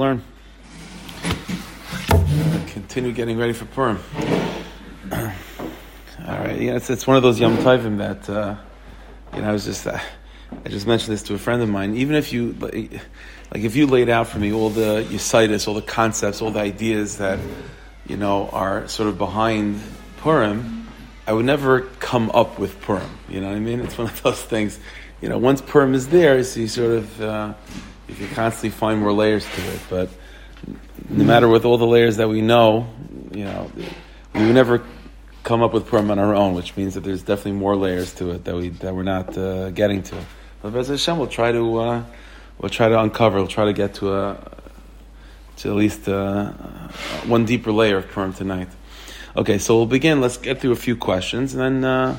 learn. Continue getting ready for Purim. All right, yeah, it's, it's one of those Yom Tovim that, uh, you know, I was just, uh, I just mentioned this to a friend of mine. Even if you, like, if you laid out for me all the Yesitis, all the concepts, all the ideas that, you know, are sort of behind Purim, I would never come up with Purim. You know what I mean? It's one of those things. You know, once Purim is there, so you sort of, uh, you can constantly find more layers to it. But no matter with all the layers that we know, you know, we would never come up with Purim on our own, which means that there's definitely more layers to it that we that we're not uh, getting to. But Bez Hashem, we'll try to uh, we'll try to uncover. We'll try to get to a to at least uh, one deeper layer of Purim tonight. Okay, so we'll begin. Let's get through a few questions, and then uh,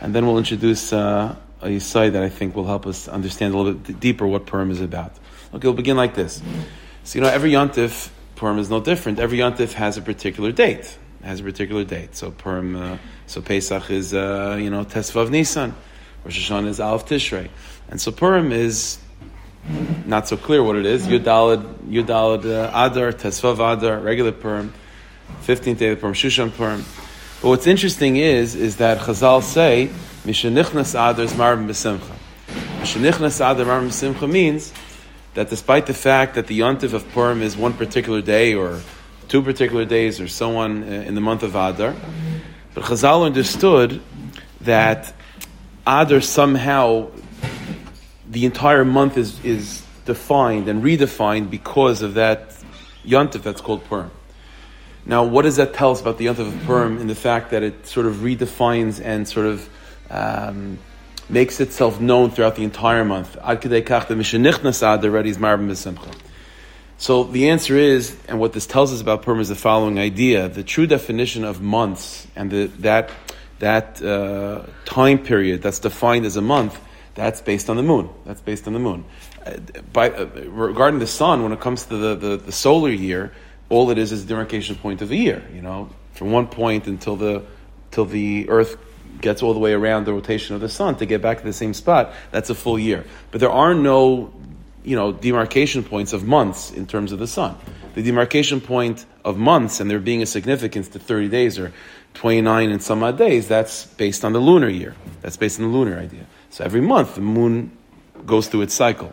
and then we'll introduce uh, a site that I think will help us understand a little bit deeper what Purim is about. Okay, we'll begin like this. So you know, every yontif Purim is no different. Every yontif has a particular date. Has a particular date. So Purim, uh, so Pesach is uh, you know Tesvav Nisan. Rosh Hashanah is Aleph Tishrei, and so Purim is not so clear what it is. Yudalad, Yudalad uh, Adar, Tesvav Adar, regular Purim, 15th day of Purim, Shushan Purim. But what's interesting is, is that Chazal say, Mishanichnas Adar is Marbim B'Simcha. Mishanichnas Adar Marbim B'Simcha means that despite the fact that the Yontif of Purim is one particular day or two particular days or so on uh, in the month of Adar, but Chazal understood that Adar somehow the entire month is, is defined and redefined because of that yontif that's called Purim. Now, what does that tell us about the yontif of Purim in the fact that it sort of redefines and sort of um, makes itself known throughout the entire month? So the answer is, and what this tells us about Purim is the following idea: the true definition of months and the, that that uh, time period that's defined as a month that's based on the moon. That's based on the moon. Uh, by, uh, regarding the sun, when it comes to the, the, the, solar year, all it is is a demarcation point of the year. You know, from one point until the till the Earth gets all the way around the rotation of the sun to get back to the same spot. That's a full year. But there are no, you know, demarcation points of months in terms of the sun. The demarcation point of months and there being a significance to thirty days or twenty nine and some odd days. That's based on the lunar year. That's based on the lunar idea. So every month the moon goes through its cycle.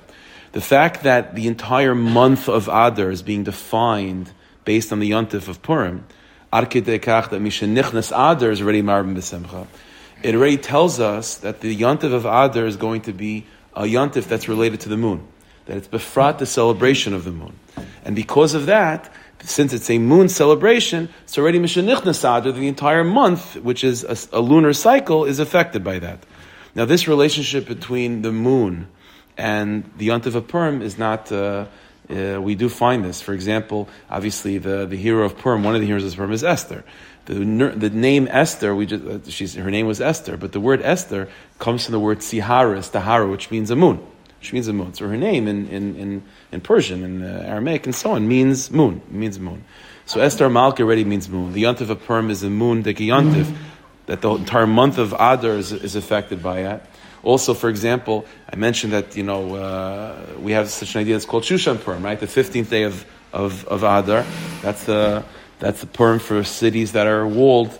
The fact that the entire month of Adar is being defined based on the yontif of Purim, Adar is already Marbim B'Simcha. It already tells us that the yontif of Adar is going to be a yontif that's related to the moon. That it's befrat the celebration of the moon. And because of that, since it's a moon celebration, it's already Mishenichnas Adar, the entire month, which is a, a lunar cycle, is affected by that. Now, this relationship between the moon and the Yontif of Purim is not. Uh, uh, we do find this. For example, obviously the, the hero of Purim, one of the heroes of Purim is Esther. The, the name Esther, we just, uh, she's, her name was Esther, but the word Esther comes from the word Sihara, Stahara, which means a moon. Which means a moon. So her name in, in, in, in Persian, in uh, Aramaic, and so on means moon. means moon. So Esther Malka already means moon. The Yontif of Purim is a moon, the Yontif that the entire month of Adar is, is affected by that. Also, for example, I mentioned that you know uh, we have such an idea. It's called Shushan Purim, right? The fifteenth day of, of, of Adar. That's the that's the Purim for cities that are walled.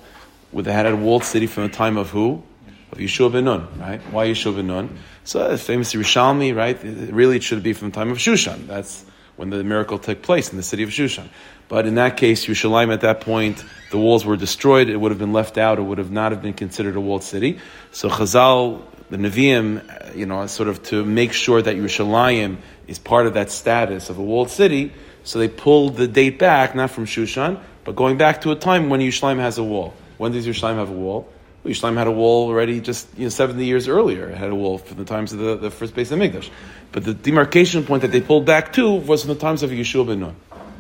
With they had a walled city from the time of who? Of Yeshua ben Nun, right? Why Yeshua ben Nun? So the famous Yerushalmi, right? Really, it should be from the time of Shushan. That's when the miracle took place in the city of Shushan. But in that case, Yerushalayim at that point, the walls were destroyed. It would have been left out. It would have not have been considered a walled city. So Chazal, the Nevi'im, uh, you know, sort of to make sure that Yerushalayim is part of that status of a walled city, so they pulled the date back, not from Shushan, but going back to a time when Yerushalayim has a wall. When does Yerushalayim have a wall? Well, Yerushalayim had a wall already just you know, 70 years earlier. It had a wall from the times of the, the first base of Migdash. But the demarcation point that they pulled back to was from the times of Yeshua ben Nun.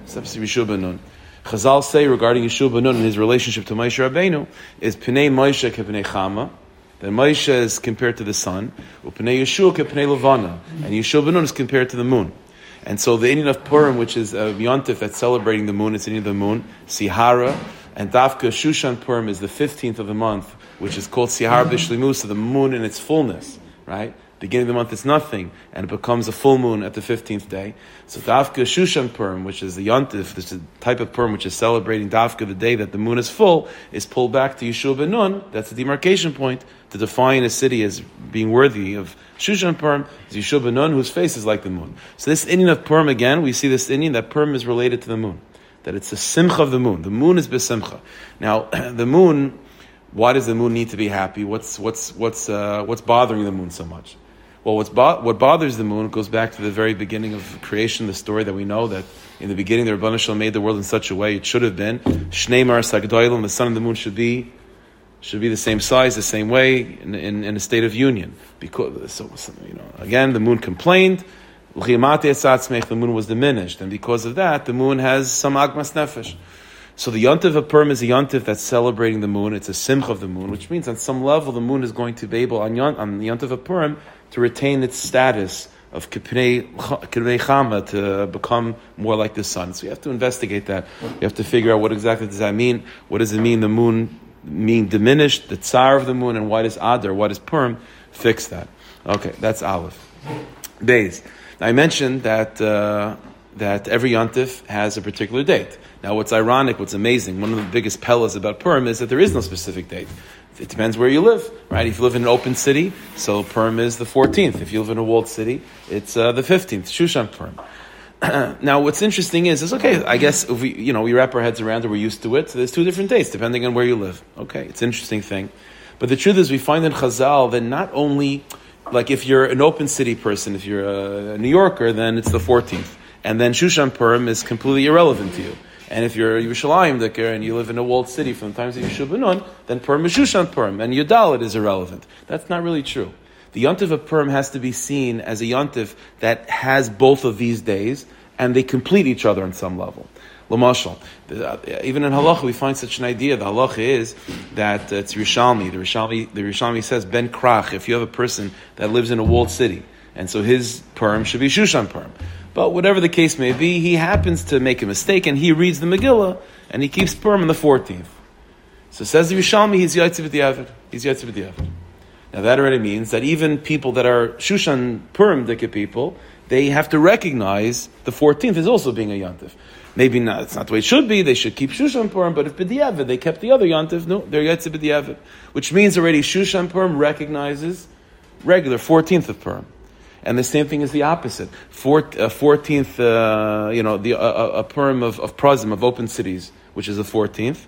Yeshua ben Nun. Chazal say regarding Yeshua ben Nun and his relationship to Moshe Rabbeinu is Pnei Moshe kepnei Chama, that Moshe is compared to the sun, Pnei Yeshua kepnei Levana, and Yeshua ben Nun is compared to the moon. And so the Indian of Purim, which is a Yontif that's celebrating the moon, it's Indian of the moon, Sihara, and Dafka Shushan Purim is the 15th of the month, which is called Sihar Bishlimu, so the moon in its fullness, right? beginning of the month is nothing, and it becomes a full moon at the 15th day. So Dafka Shushan Purim, which is the Yontif, this is a type of Purim which is celebrating Dafka, the day that the moon is full, is pulled back to Yeshua ben Nun. That's the demarcation point to define a city as being worthy of Shushan Purim. Is Yeshua ben Nun, whose face is like the moon. So this Indian of Purim, again, we see this Indian that Purim is related to the moon. That it's the simcha of the moon. The moon is besimcha. Now, the moon, why does the moon need to be happy? What's, what's, what's, uh, what's bothering the moon so much? Well, what's bo- what bothers the moon goes back to the very beginning of creation, the story that we know that in the beginning the Rabbanah made the world in such a way it should have been. Shneimar Sagdoilim, the sun and the moon should be should be the same size, the same way, in, in, in a state of union. Because so, you know, again, the moon complained. The moon was diminished, and because of that, the moon has some agmas nefesh. So the yontif of Purim is a yontif that's celebrating the moon. It's a simcha of the moon, which means on some level the moon is going to be able on, yon, on the yontif of Purim to retain its status of kipnei chama to become more like the sun. So you have to investigate that. You have to figure out what exactly does that mean. What does it mean the moon being diminished, the tsar of the moon, and why does Adar, why does Purim fix that? Okay, that's Aleph. Days. I mentioned that uh, that every yontif has a particular date. Now, what's ironic, what's amazing, one of the biggest pellets about Purim is that there is no specific date. It depends where you live, right? If you live in an open city, so Purim is the 14th. If you live in a walled city, it's uh, the 15th, Shushan Purim. now, what's interesting is, is okay. I guess if we, you know, we wrap our heads around it, we're used to it. So there's two different dates depending on where you live. Okay, it's an interesting thing. But the truth is, we find in Chazal that not only, like, if you're an open city person, if you're a New Yorker, then it's the 14th, and then Shushan Purim is completely irrelevant to you. And if you're a Yerushalayim Dicker and you live in a walled city from the times of Yeshua ben Nun, then Purim is Shushan Purim, and Yudalit is irrelevant. That's not really true. The Yontif of Purim has to be seen as a Yontif that has both of these days, and they complete each other on some level. Lamashal. Even in halacha, we find such an idea. The halacha is that uh, it's Rishalmi. The Rishalmi, the Rishalmi says ben krach. If you have a person that lives in a walled city, and so his Purim should be Shushan Purim. But whatever the case may be, he happens to make a mistake and he reads the Megillah and he keeps Purim on the 14th. So says the Rishalmi, he's Yaitziv. He's Yaitziv. Now that already means that even people that are Shushan Purim Dika people, they have to recognize the 14th is also being a Yantif. Maybe not, it's not the way it should be, they should keep Shushan Purim, but if B'diavad, they kept the other Yantif, no, they're Yaitziv B'diavad. Which means already Shushan Purim recognizes regular 14th of Purim. And the same thing is the opposite. Uh, fourteenth, uh, you know, the, uh, a Purim of, of Prazim, of open cities, which is the 14th.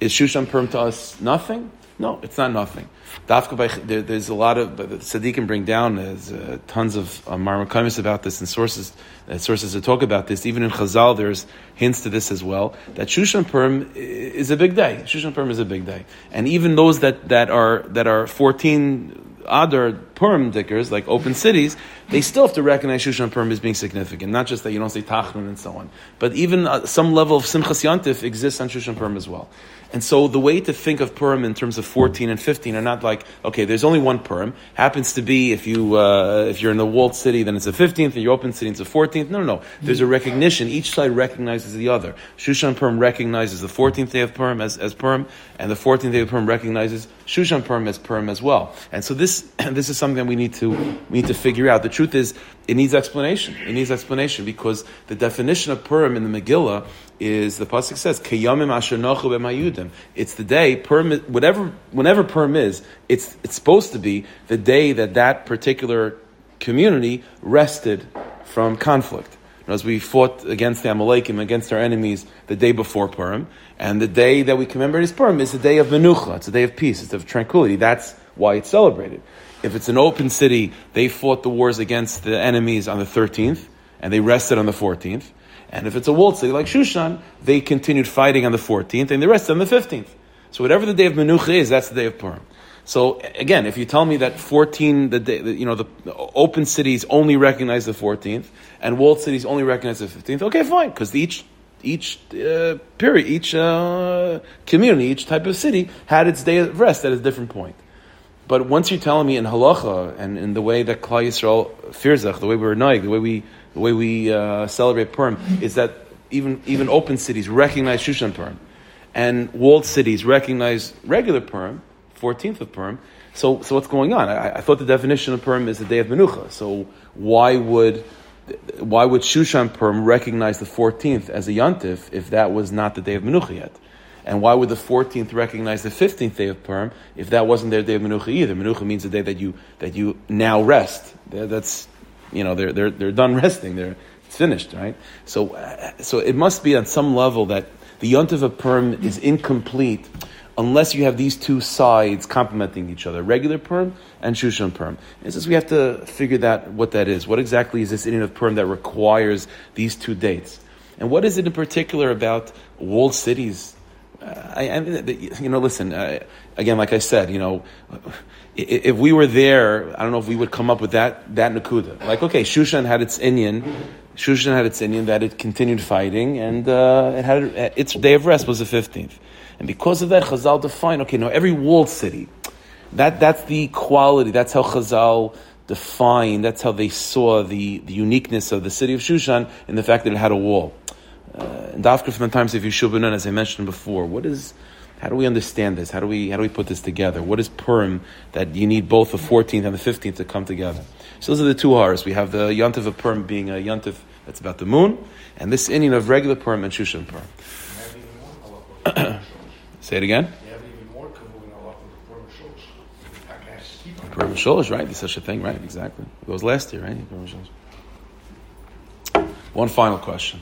Is Shushan Purim to us nothing? No, it's not nothing. There, there's a lot of, the Tzaddikim bring down, there's uh, tons of uh, about this and sources, uh, sources that talk about this. Even in Chazal, there's hints to this as well, that Shushan Purim is a big day. Shushan Purim is a big day. And even those that, that are, that are 14 other Purim dickers, like open cities, they still have to recognize Shushan Purim as being significant. Not just that you don't say Tachnun and so on. But even uh, some level of Simchas Yantif exists on Shushan Purim as well. And so the way to think of Purim in terms of 14 and 15 are not like, okay, there's only one Purim. Happens to be if you, uh, if you're in the walled city, then it's the 15th, and you're open city, it's the 14th. No, no, no. There's a recognition. Each side recognizes the other. Shushan Purim recognizes the 14th day of Purim as, as Purim, and the 14th day of Purim recognizes Shushan Purim as Purim as well. And so this, this is something that we need to, we need to figure out. The truth is, it needs explanation. It needs explanation because the definition of Purim in the Megillah is the pasuk says Kayamim Ashanochu b'mayudim. It's the day Purim, whatever whenever Purim is, it's it's supposed to be the day that that particular community rested from conflict. As we fought against the Amalekim, against our enemies, the day before Purim, and the day that we commemorate as Purim is the day of Menucha. It's a day of peace. It's of tranquility. That's why it's celebrated. If it's an open city, they fought the wars against the enemies on the 13th, and they rested on the 14th. And if it's a walled city like Shushan, they continued fighting on the 14th and the rest on the 15th. So whatever the day of Menucha is, that's the day of Purim. So again, if you tell me that 14, the day, you know, the, the open cities only recognize the 14th and walled cities only recognize the 15th, okay, fine, because each each uh, period, each uh, community, each type of city had its day of rest at a different point. But once you're telling me in halacha and in the way that Klal Yisrael fears the way we're naig, the way we the way we uh, celebrate Purim, is that even, even open cities recognize Shushan Purim, and walled cities recognize regular Purim, 14th of Purim, So, so what's going on? I, I thought the definition of Purim is the day of Menucha. So why would why would Shushan Purim recognize the 14th as a yontif if that was not the day of Menucha yet? And why would the 14th recognize the 15th day of Purim if that wasn't their day of Menucha either? Menucha means the day that you, that you now rest. That's, you know, they're, they're, they're done resting. They're, it's finished, right? So, uh, so it must be on some level that the Yontif of Purim is incomplete unless you have these two sides complementing each other, regular Purim and Shushan Purim. And says we have to figure that what that is. What exactly is this Indian of Purim that requires these two dates? And what is it in particular about walled cities? I, I, you know, listen, uh, again, like I said, you know, if we were there, I don't know if we would come up with that, that Nakuda. Like, okay, Shushan had its Indian, Shushan had its Indian that it continued fighting, and uh, it had its day of rest was the 15th. And because of that, Chazal define, okay, now every walled city, that, that's the quality, that's how Chazal defined, that's how they saw the, the uniqueness of the city of Shushan in the fact that it had a wall. Uh, Dafka from the times of Yeshua as I mentioned before, what is, how do we understand this? How do we, how do we put this together? What is Purim that you need both the 14th and the 15th to come together? So those are the two horrors. We have the Yantiv of Purim being a Yantiv that's about the moon, and this Indian of regular Purim and Shushan Purim. Say it again. Purim right? There's such a thing, right? Exactly. It was last year, right? One final question.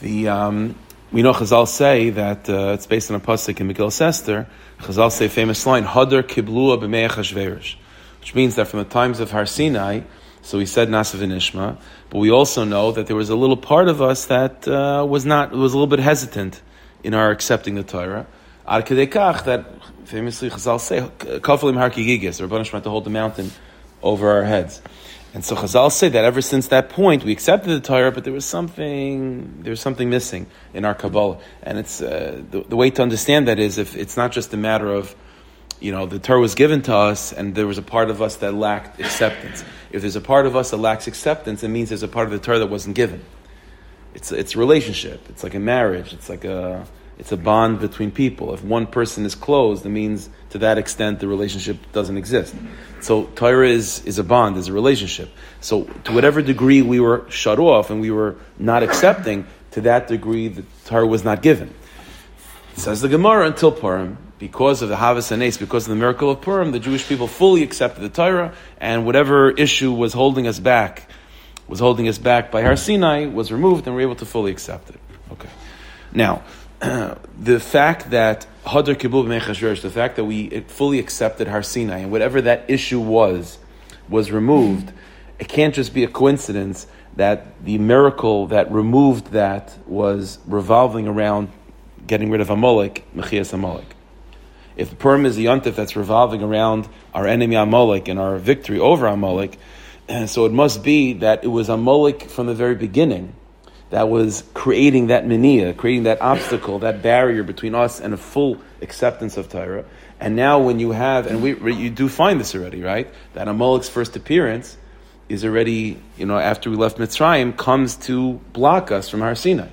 The um, we know Chazal say that uh, it's based on a pasuk in Megillah Esther. Chazal say famous line Hadar Kiblua b'Meich Hashverish, which means that from the times of Har Sinai, so we said Nasav Ishma, but we also know that there was a little part of us that uh, was not was a little bit hesitant in our accepting the Torah. Ad Kach, that famously Chazal say, Kafalim Har Kigigis, the Rabbanah to hold the mountain over our heads. And so Chazal say that ever since that point, we accepted the Torah, but there was something, there was something missing in our Kabbalah. And it's, uh, the, the, way to understand that is if it's not just a matter of, you know, the Torah was given to us and there was a part of us that lacked acceptance. If there's a part of us that lacks acceptance, it means there's a part of the Torah that wasn't given. It's, it's a relationship. It's like a marriage. It's like a, it's a bond between people. If one person is closed, it means to that extent the relationship doesn't exist. So Torah is, is a bond, is a relationship. So to whatever degree we were shut off and we were not accepting, to that degree the Torah was not given. says the Gemara until Purim, because of the Havas and Ace, because of the miracle of Purim, the Jewish people fully accepted the Torah, and whatever issue was holding us back, was holding us back by Har Sinai, was removed, and we were able to fully accept it. Okay. Now, the fact that Hadar Kibul Mechashresh, the fact that we fully accepted Har Sinai and whatever that issue was, was removed, it can't just be a coincidence that the miracle that removed that was revolving around getting rid of Amalek, Mechias Amalek. If the Purim is the Yontif that's revolving around our enemy Amalek and our victory over Amalek, so it must be that it was Amalek from the very beginning that was creating that mania, creating that obstacle, that barrier between us and a full acceptance of Torah. And now, when you have, and we, you do find this already, right? That Amalek's first appearance is already, you know, after we left Mitzrayim, comes to block us from Har Sinai.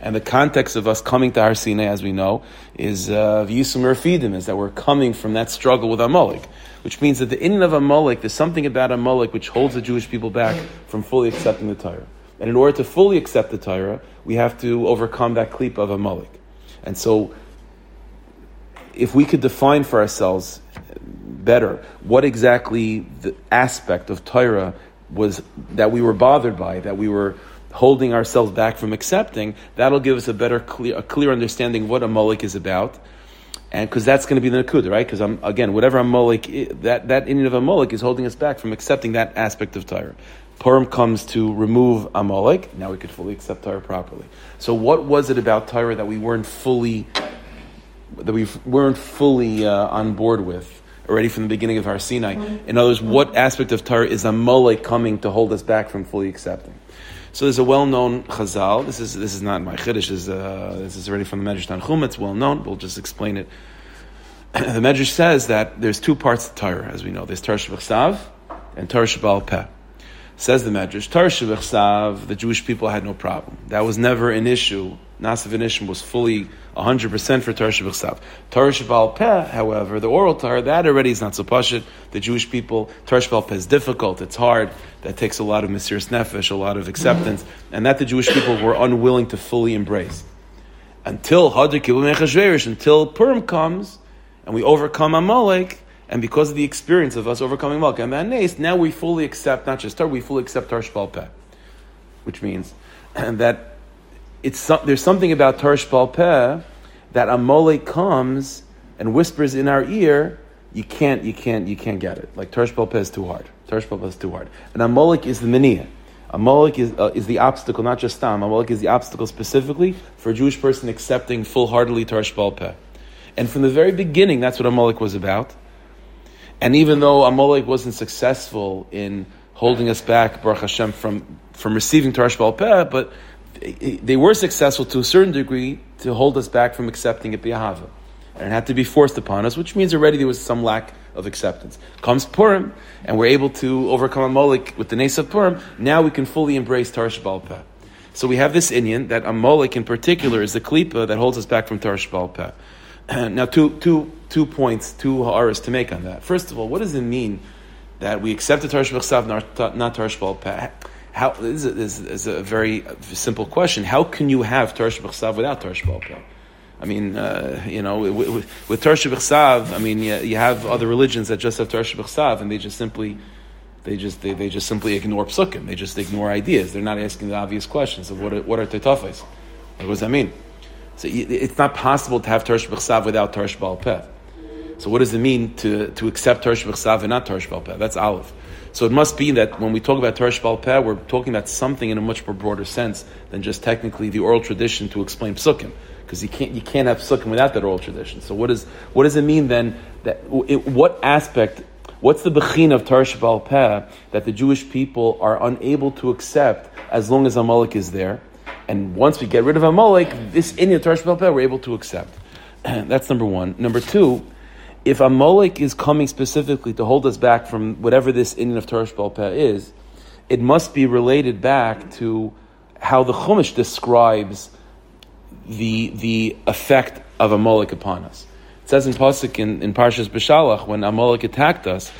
And the context of us coming to Har Sinai, as we know, is uh, Rafidim, is that we're coming from that struggle with Amalek. Which means that the in of Amalek, there's something about Amalek which holds the Jewish people back from fully accepting the Torah. And in order to fully accept the Torah, we have to overcome that clip of a Amalek. And so, if we could define for ourselves better what exactly the aspect of Torah was that we were bothered by, that we were holding ourselves back from accepting, that'll give us a better, clear, a clear understanding what Amalek is about. And because that's going to be the Nakuda, right? Because I'm again, whatever a Amalek, that, that in of a Amalek is holding us back from accepting that aspect of Torah. Purim comes to remove Amalek. Now we could fully accept Torah properly. So, what was it about Torah that we weren't fully that we weren't fully uh, on board with already from the beginning of Har Sinai? In other words, what aspect of Torah is Amalek coming to hold us back from fully accepting? So there's a well-known Chazal. This is this is not my chiddush. This is, uh, this is already from the Medrash Tanchum. It's well known. We'll just explain it. the Medrash says that there's two parts to Torah, as we know. There's Torah Shabbat and Torah Shabbat Peh. Says the Medrash, Tar the Jewish people had no problem. That was never an issue, Nasa Venishim was fully 100% for Shabbat Torah Peh, however, the oral Torah, that already is not so pashit. The Jewish people, Torah Peh is difficult, it's hard, that takes a lot of Mesiris Nefesh, a lot of acceptance, and that the Jewish people were unwilling to fully embrace. Until Hadr Kibbutz until Purim comes, and we overcome Amalek, and because of the experience of us overcoming Malka and Nes, now we fully accept, not just Torah, we fully accept Shabbat Peh. Which means that it's there's something about Tarsh Peh that Amalek comes and whispers in our ear, you can't, you can't, you can't get it. Like Tarsh Peh is too hard. Tarsh Peh is too hard. And Amalek is the miniyah. Amalek is, uh, is the obstacle, not just Tam. Amalek is the obstacle specifically for a Jewish person accepting full-heartedly Tarsh Peh. And from the very beginning, that's what a Amalek was about. And even though Amalek wasn't successful in holding us back, Baruch Hashem, from, from receiving Tarsh Peh, but they were successful to a certain degree to hold us back from accepting it b'ahava. And it had to be forced upon us, which means already there was some lack of acceptance. Comes Purim, and we're able to overcome Amalek with the Nes of Purim. Now we can fully embrace Tarsh Peh. So we have this Indian that Amalek in particular is the klipa that holds us back from Tarsh Peh. now, two, two, two points, two ha'aras to make on that. First of all, what does it mean that we accept the Tarsh B'chsav, not Tarsh Peh? How this is, a very simple question. How can you have Torah B'chsav without Torah B'alpeh? I mean, uh, you know, with, with, with Torah B'chsav, I mean, you, you, have other religions that just have Torah B'chsav, and they just simply, they just they, they just simply ignore psukim. They just ignore ideas. They're not asking the obvious questions of what are, what are. What does that mean? So it's not possible to have Torah B'chsav without Torah B'alpeh. So what does it mean to, to accept Torah B'chsav and not Torah B'alpeh? That's Aleph. So it must be that when we talk about Torah Shbal Peh, we're talking about something in a much more broader sense than just technically the oral tradition to explain psukim. Because you can't, you can't have psukim without that oral tradition. So what, is, what does it mean then that, it, what aspect, what's the bechin of Torah Shbal Peh that the Jewish people are unable to accept as long as Amalek is there? And once we get rid of Amalek, this in Torah Shbal Peh we're able to accept. That's number one. Number two, if a Amalek is coming specifically to hold us back from whatever this Indian of Torah is, it must be related back to how the Chumash describes the, the effect of a Amalek upon us. It says in Pasuk in, in Parshas Beshalach, when Amalek attacked us,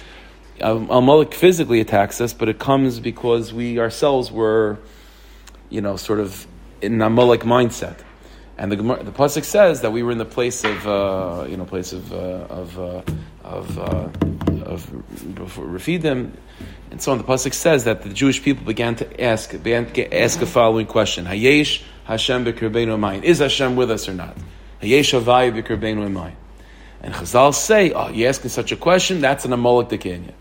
a Amalek physically attacks us, but it comes because we ourselves were, you know, sort of in an Amalek mindset. And the the pasuk says that we were in the place of uh, you know place of uh, of uh, of uh, of Refidim, and so on. The pasuk says that the Jewish people began to ask began to ask a following question: Hayesh Hashem b'kirbeinu mayin? Is Hashem with us or not? Hayesh Havai b'kirbeinu mayin? And Chazal say, oh, you're asking such a question? That's an Amalek Dekenya.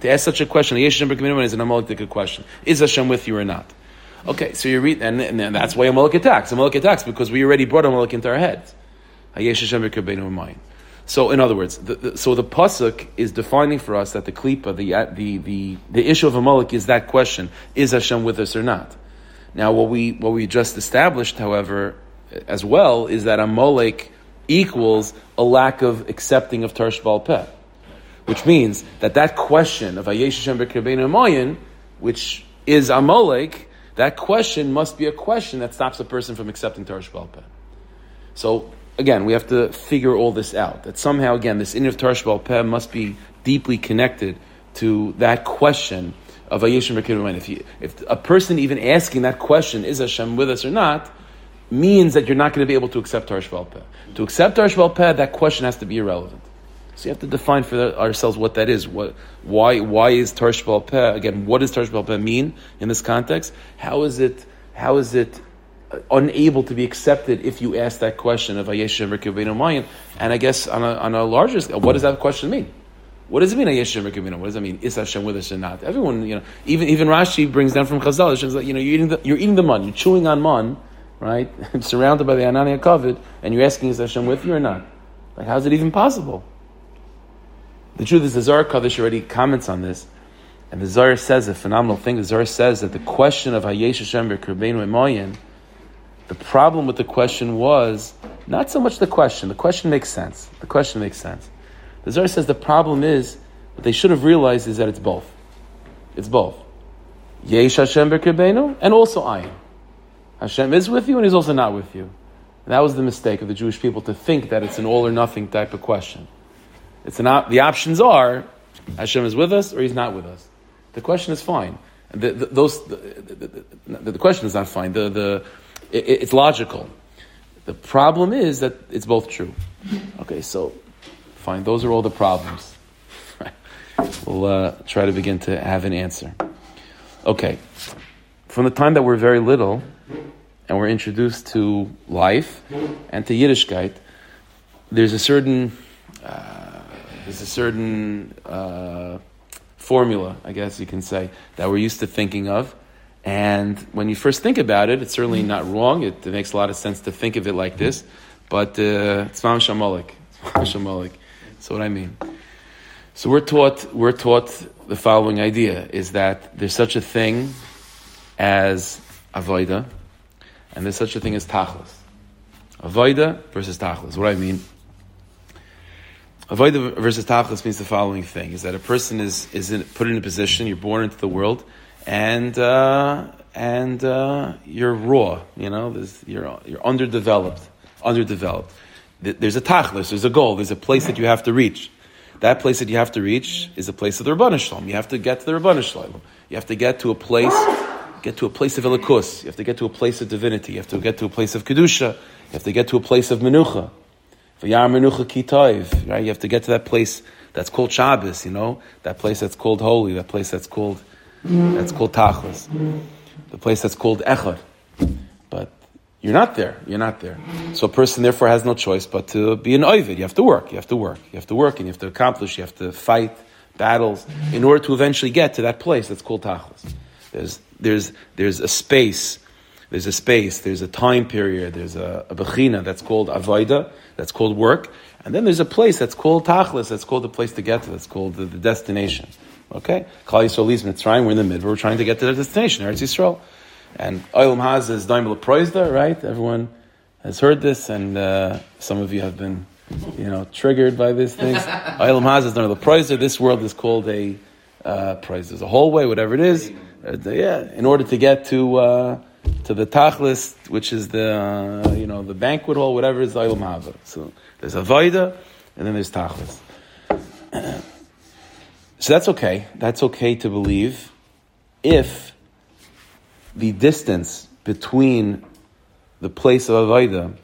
To ask such a question, Hayesh Hashem b'kirbeinu mayin is an Amalek question. Is Hashem with you or not? Okay, so you read, and, and that's why Amalek attacks. Amalek attacks because we already brought Amalek into our heads. So, in other words, the, the, so the pasuk is defining for us that the klipa, the, uh, the the the issue of Amalek is that question: Is Hashem with us or not? Now, what we what we just established, however, as well, is that Amalek equals a lack of accepting of Tarsh Peh, which means that that question of Ayesh Hashem which is Amalek, that question must be a question that stops a person from accepting Torah Shebal So again, we have to figure all this out. That somehow, again, this in of Torah Shebal must be deeply connected to that question of Ayeshim If, you, if a person even asking that question, is Hashem with us or not, means that you're not going to be able to accept Torah Shebal To accept Torah Shebal that question has to be irrelevant. So you have to define for ourselves what that is. What, why, why is Tarsh Peh? Again, what does Tarsh Peh mean in this context? How is it, how is it uh, unable to be accepted if you ask that question of Ayesh Mayan? And I guess on a, on a larger scale, what does that question mean? What does it mean Ayesh What does that mean? Is Hashem with us or not? Everyone, you know, even, even Rashi brings down from Chazal, it's like, you know, you're eating the, you're eating the mun, you're chewing on mun, right? Surrounded by the Anania Kavod, and you're asking, is Hashem with you or not? Like, how's it even possible? The truth is, the Zohar Kaddish already comments on this, and the Zohar says a phenomenal thing. The Zohar says that the question of Hayesh Hashem B'Kerbeinu Emoyin, the problem with the question was not so much the question. The question makes sense. The question makes sense. The Zohar says the problem is what they should have realized is that it's both. It's both. Yesh Hashem B'Kerbeinu and also Ayin. Hashem is with you and He's also not with you. And that was the mistake of the Jewish people to think that it's an all or nothing type of question. It's an the options are Hashem is with us or He's not with us. The question is fine. The, the those, the, the, the, question is not fine. The, the, it, it's logical. The problem is that it's both true. Okay, so fine. Those are all the problems. we'll uh, try to begin to have an answer. Okay, from the time that we're very little and we're introduced to life and to Yiddishkeit, there's a certain uh, there's a certain uh, formula, I guess you can say, that we're used to thinking of. And when you first think about it, it's certainly not wrong. It, it makes a lot of sense to think of it like this. But uh, it's mam. So what I mean. So we're taught we're taught the following idea is that there's such a thing as avoida, and there's such a thing as tachlis. Avoida versus tachlis. What do I mean? Avoida versus tachlis means the following thing: is that a person is is in, put in a position, you're born into the world, and uh, and uh, you're raw. You know, you're you're underdeveloped, underdeveloped. There's a tachlis, there's a goal, there's a place that you have to reach. That place that you have to reach is a place of the Rabbanu Shalom. You have to get to the Rabbanu Shalom. You have to get to a place get to a place of elikus. You have to get to a place of divinity. You have to get to a place of kedusha. You have to get to a place of menucha. Right? You have to get to that place that's called Shabbos. You know that place that's called holy. That place that's called that's called tachlis. The place that's called echad. But you're not there. You're not there. So a person therefore has no choice but to be an oivid. You have to work. You have to work. You have to work, and you have to accomplish. You have to fight battles in order to eventually get to that place that's called tachlis. There's there's, there's a space, there's a space, there's a time period, there's a, a bechina that's called avoida, that's called work, and then there's a place that's called tachlis, that's called the place to get to, that's called the, the destination. Okay? Kal Yisrael leaves Mitzrayim, we're in the middle, we're trying to get to the destination, Eretz Yisrael. And Oilam Haz is Daimel Proizda, right? Everyone has heard this, and uh, some of you have been, you know, triggered by these things. Oilam Haz is Daimel Proizda. This world is called a uh, There's a hallway, whatever it is. Uh, yeah, in order to get to uh, to the tachlis, which is the uh, you know the banquet hall, whatever is Olam Haba. So there's a vaida, and then there's tachlis. so that's okay. That's okay to believe if the distance between the place of avoida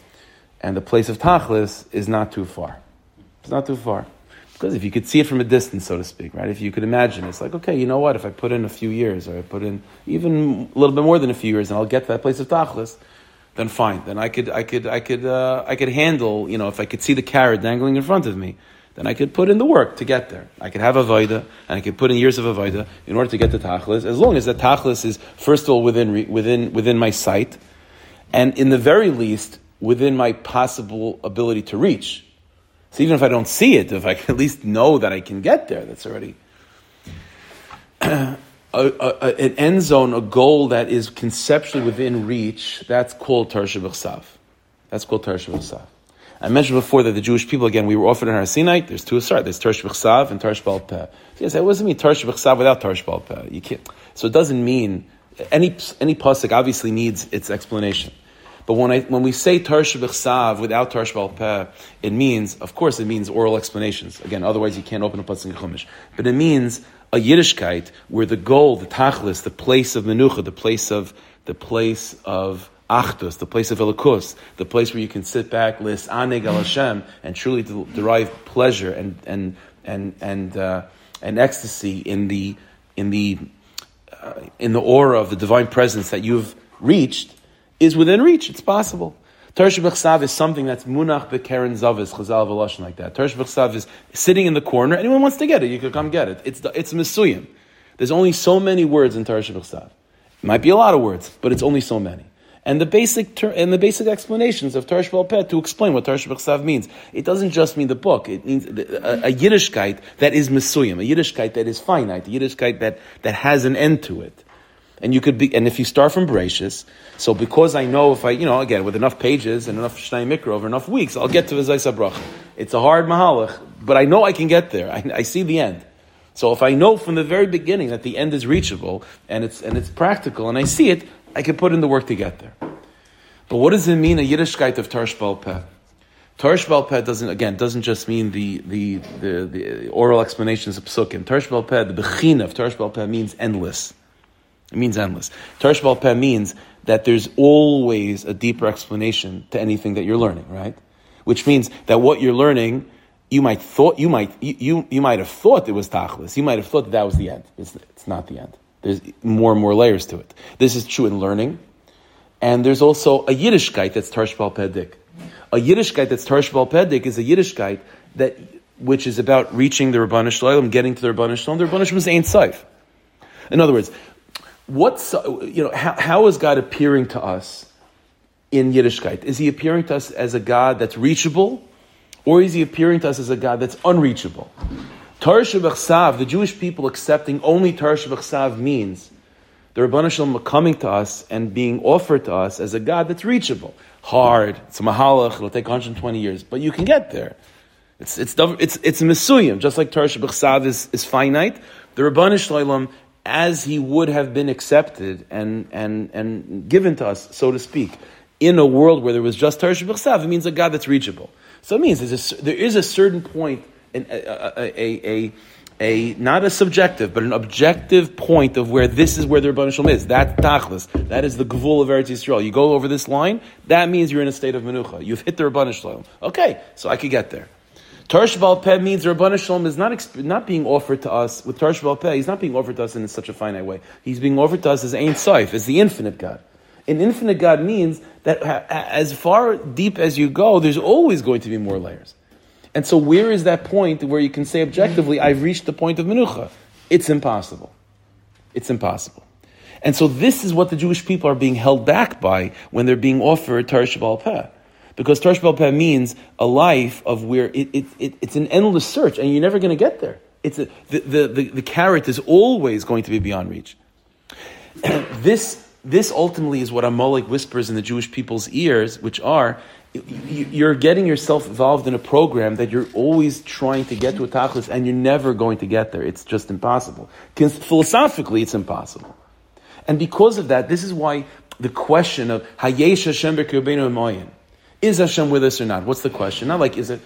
and the place of tachlis is not too far. It's not too far. Because if you could see it from a distance, so to speak, right? If you could imagine, it's like, okay, you know what? If I put in a few years, or I put in even a little bit more than a few years, and I'll get to that place of tachlis, then fine. Then I could, I could, I could, uh, I could handle. You know, if I could see the carrot dangling in front of me, then I could put in the work to get there. I could have a vaida, and I could put in years of a vaida in order to get to tachlis. As long as that tachlis is first of all within within within my sight, and in the very least within my possible ability to reach. So even if I don't see it, if I can at least know that I can get there, that's already a, a, an end zone, a goal that is conceptually within reach. That's called Tarsha. That's called Tarsha. I mentioned before that the Jewish people, again, we were offered in our Sinai. There's two asar. There's Tarsh and Tarsh. Yes, that doesn't mean Tarsh without Tarsh Peh. You can't. So it doesn't mean any any pasuk obviously needs its explanation. But when, I, when we say Tarsh B'chsav without Tarsh Peh, it means, of course, it means oral explanations. Again, otherwise you can't open a Pasuk Chumash. But it means a Yiddishkeit where the goal, the tachlis, the place of menucha, the place of the place of achdus, the place of elikus, the place where you can sit back, list aneg al Hashem, and truly derive pleasure and and and and uh, and ecstasy in the in the uh, in the aura of the divine presence that you've reached is within reach. It's possible. Tersh is something that's munach bekeren zavis, chazal v'lashon like that. Tersh is sitting in the corner. Anyone wants to get it, you could come get it. It's, the, it's Mesuyim. There's only so many words in Tersh B'chsav. It might be a lot of words, but it's only so many. And the basic ter- and the basic explanations of Tarsh Pet to explain what Tarsh B'chsav means. It doesn't just mean the book. It means a, a Yiddishkeit that is Mesuyim, a Yiddishkeit that is finite, a Yiddishkeit that, that has an end to it and you could be, and if you start from Bereshis, so because I know if I, you know, again, with enough pages and enough Shnai Mikra over enough weeks, I'll get to Vizayis Bracha. It's a hard Mahalach, but I know I can get there. I, I, see the end. So if I know from the very beginning that the end is reachable and it's, and it's practical and I see it, I can put in the work to get there. But what does it mean, a Yiddishkeit of Tarsh Peh? Tarsh Peh doesn't, again, doesn't just mean the, the, the, the oral explanations of Psukim. Tarsh Peh, the Bechina of Tarsh Peh means endless. It means endless. Tarsh Peh means that there's always a deeper explanation to anything that you're learning, right? Which means that what you're learning, you might thought you might you, you, you might have thought it was tachlis. You might have thought that, that was the end. It's, it's not the end. There's more and more layers to it. This is true in learning, and there's also a Yiddishkeit that's Tarshbal Pedik. A Yiddishkeit that's Tarshbal Pedik is a Yiddishkeit that which is about reaching the Rabbanu Shalom, getting to the Rabbanu Shalom. The Rabbanu Shalom is Ein Saif. In other words, what's you know how, how is God appearing to us in Yiddishkeit? Is He appearing to us as a God that's reachable, or is He appearing to us as a God that's unreachable? Torah Shabbat the Jewish people accepting only Torah Shabbat means the Rabbanu Shalom coming to us and being offered to us as a God that's reachable. Hard, it's a mahalach, it'll take 120 years, but you can get there. It's, it's, it's, it's a mesuyim, just like Torah Shabbat is, is finite. The Rabbanu Shalom as he would have been accepted and, and, and given to us, so to speak, in a world where there was just Torah it means a God that's reachable. So it means a, there is a certain point, a, a, a, a, not a subjective, but an objective point of where this is where the Rebbe Shalom is. That tachlis. That is the gvul of Eretz Yisrael. You go over this line, that means you're in a state of menucha. You've hit the Rebbe Shalom. Okay, so I could get there. Tarsh Peh means Rabbanu Shalom is not, not being offered to us with Tarsh Peh. He's not being offered to us in such a finite way. He's being offered to us as Ein Saif, as the infinite God. An infinite God means that as far deep as you go, there's always going to be more layers. And so, where is that point where you can say objectively, I've reached the point of Menucha? It's impossible. It's impossible. And so, this is what the Jewish people are being held back by when they're being offered Tarsh Peh. Because Tarsh Peh means a life of where it, it, it, it's an endless search and you're never going to get there. It's a, the, the, the, the carrot is always going to be beyond reach. this, this ultimately is what Amalek whispers in the Jewish people's ears, which are you're getting yourself involved in a program that you're always trying to get to a tachlis and you're never going to get there. It's just impossible. Philosophically, it's impossible. And because of that, this is why the question of Hayesh Hashem is Hashem with us or not? What's the question? Not like, is it,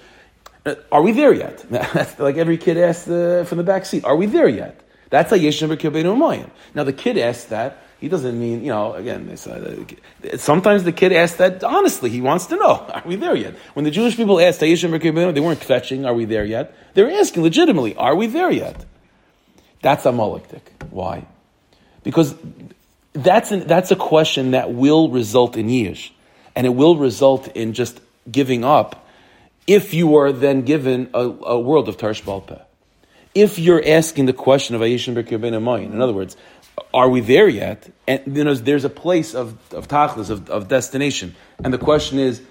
are we there yet? That's like every kid asks uh, from the back seat, are we there yet? That's a Yesh Now the kid asks that, he doesn't mean, you know, again, uh, sometimes the kid asks that honestly. He wants to know, are we there yet? When the Jewish people asked they weren't fetching, are we there yet? They were asking legitimately, are we there yet? That's a molektik. Why? Because that's, an, that's a question that will result in yish and it will result in just giving up if you are then given a, a world of Tarsh. If you're asking the question of Ayishim Berkir in other words, are we there yet? And you know, there's a place of, of tachlis, of, of destination. And the question is,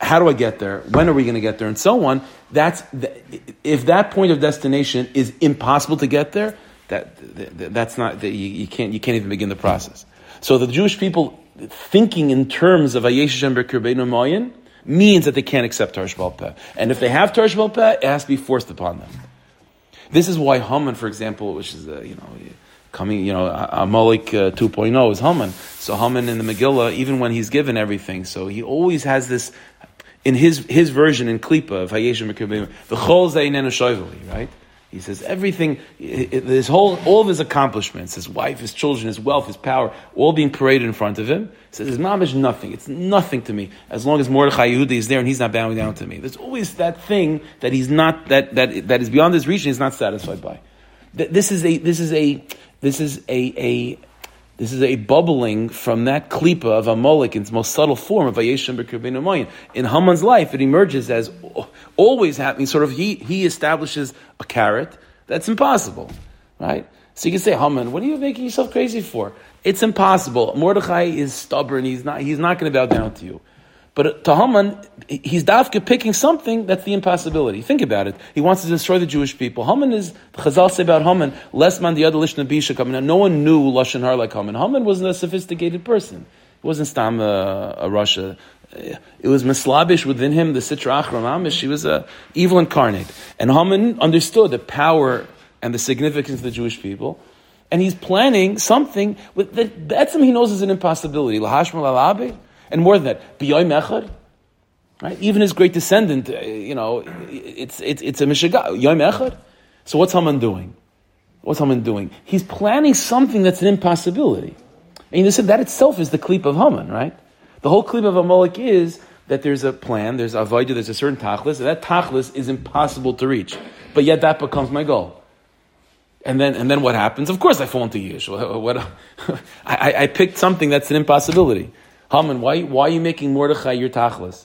how do I get there? When are we going to get there? And so on. That's if that point of destination is impossible to get there. That, that that's not that you, you, can't you can't even begin the process. So the Jewish people thinking in terms of Ayesh Hashem Kirbeinu Mayin means that they can't accept Tarsh Peh. And if they have Tarsh Peh, it has to be forced upon them. This is why Haman, for example, which is, uh, you know, coming, you know, Amalek uh, 2.0 is Haman. So Haman in the Megillah, even when he's given everything, so he always has this, in his, his version in Klippa of Hayeshim the Chol Zaynenu right? He says everything, his whole, all of his accomplishments, his wife, his children, his wealth, his power, all being paraded in front of him. He says, his mom is nothing. It's nothing to me. As long as Mordechai Yehudi is there and he's not bowing down to me. There's always that thing that he's not, that, that, that is beyond his reach and he's not satisfied by. This is a, this is a, this is a, a, this is a bubbling from that klipa of Amalek in its most subtle form of Vayeshem B'Kirbeinu In Haman's life, it emerges as always happening. Sort of, he, he establishes a carrot. That's impossible, right? So you can say, Haman, what are you making yourself crazy for? It's impossible. Mordechai is stubborn. He's not, he's not going to bow down to you. But to Haman, he's dafka picking something that's the impossibility. Think about it. He wants to destroy the Jewish people. Haman is, Chazal say about Haman, less man the other lishna bisha coming. No one knew Lashon Har like Haman. Haman wasn't a sophisticated person. He wasn't Stam a, a Russia. It was mislabish within him, the Sitra Achram Amish. He was a evil incarnate. And Haman understood the power and the significance of the Jewish people. And he's planning something with, that, that's something he knows is an impossibility. Lahashmal alabe And more than that, B'yoy right? Even his great descendant, uh, you know, it's, it's, it's a Mishaga, Yom Echad. So what's Haman doing? What's Haman doing? He's planning something that's an impossibility. And you said that itself is the kleep of Haman, right? The whole kleep of Amalek is that there's a plan, there's a avodah, there's a certain tachlis, and that tachlis is impossible to reach. But yet that becomes my goal. And then, and then what happens? Of course I fall into Yish. What, what, I, I picked something that's an impossibility. Haman, why, why are you making Mordechai your tachlis?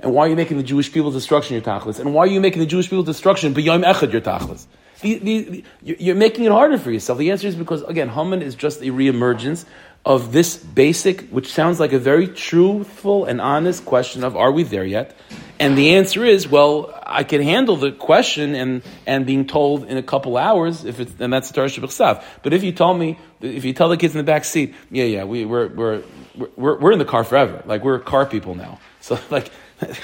And why are you making the Jewish people's destruction your tachlis? And why are you making the Jewish people's destruction be Yom Echad your tachlis? The, the, you're making it harder for yourself. The answer is because, again, Haman is just a reemergence of this basic, which sounds like a very truthful and honest question of, are we there yet? And the answer is, well, I can handle the question and, and being told in a couple hours, if it's, and that's the Torah stuff. But if you tell me, if you tell the kids in the back seat, yeah, yeah, we, we're, we're, we're, we're in the car forever. Like, we're car people now. So, like,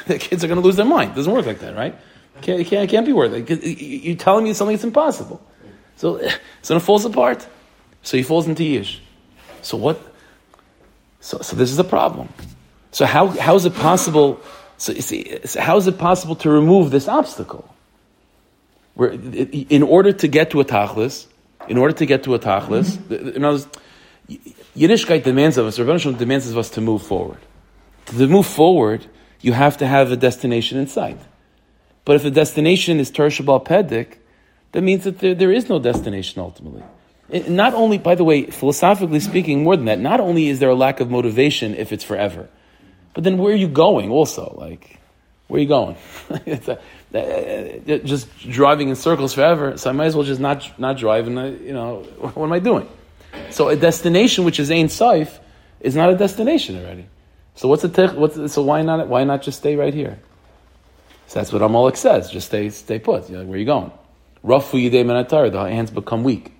the kids are going to lose their mind. It doesn't work like that, right? It can't, can't, can't be worth it. You're telling me something that's impossible. So, so it falls apart. So he falls into Yish. So what? So, so this is a problem. So how, how is it possible? So you see, how is it possible to remove this obstacle? Where, in order to get to a tachlis, in order to get to a tachlis, mm-hmm. in other words, Yiddishkeit demands of us, Rabban demands of us to move forward. To move forward, you have to have a destination in sight. But if the destination is Tershabal Pedik, that means that there, there is no destination ultimately. It, not only, by the way, philosophically speaking, more than that, not only is there a lack of motivation if it's forever, but then where are you going also? Like, where are you going? a, uh, just driving in circles forever, so I might as well just not, not drive and, uh, you know, what am I doing? So a destination which is Ein Sof is not a destination already. So what's the what's so why not why not just stay right here? So that's what Amalek says. Just stay stay put. You're like, where are you going? Rafu yidei menatar. The hands become weak.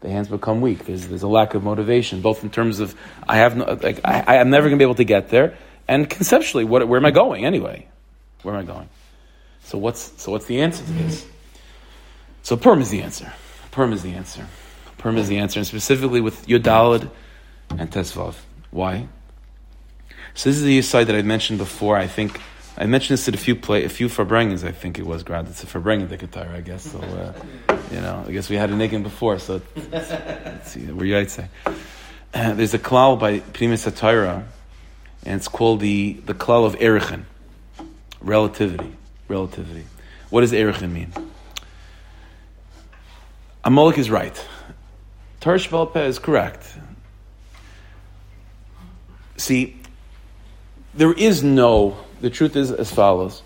The hands become weak. There's there's a lack of motivation, both in terms of I have no like I, I'm never going to be able to get there, and conceptually, what where am I going anyway? Where am I going? So what's so what's the answer to this? So Purim is the answer. Purim is the answer. Purim is the answer, and specifically with Yodalad and Tesvav. Why? So this is the side that I mentioned before. I think I mentioned this at a few play, a few Farbrengens, I think it was, Grad. It's a Farbrengen Dikatar, I guess. So, uh, you know, I guess we had a Niggin before, so let's see, where you say. There's a klal by Primus Satira, and it's called the, the klal of Erichin. Relativity. Relativity. What does Erichin mean? Amalek is right. Tarsh is correct. See, there is no, the truth is as follows.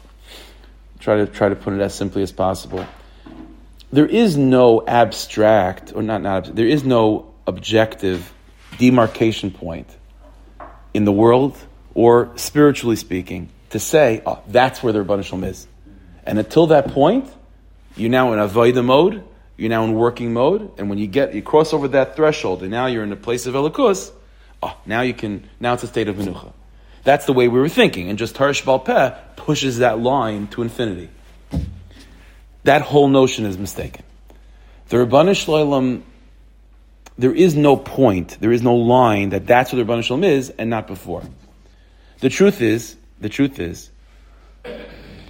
Try to try to put it as simply as possible. There is no abstract, or not, not there is no objective demarcation point in the world, or spiritually speaking, to say, oh, that's where the Rabban Shalom is. And until that point, you're now in Avodah mode, you're now in working mode, and when you get, you cross over that threshold, and now you're in a place of Elikus, oh, now you can, now it's a state of Menucha. That's the way we were thinking. And just Tarish Balpeh pushes that line to infinity. That whole notion is mistaken. The Rabbanu Shalom, there is no point, there is no line that that's what the Rabbanu Shalom is and not before. The truth is, the truth is,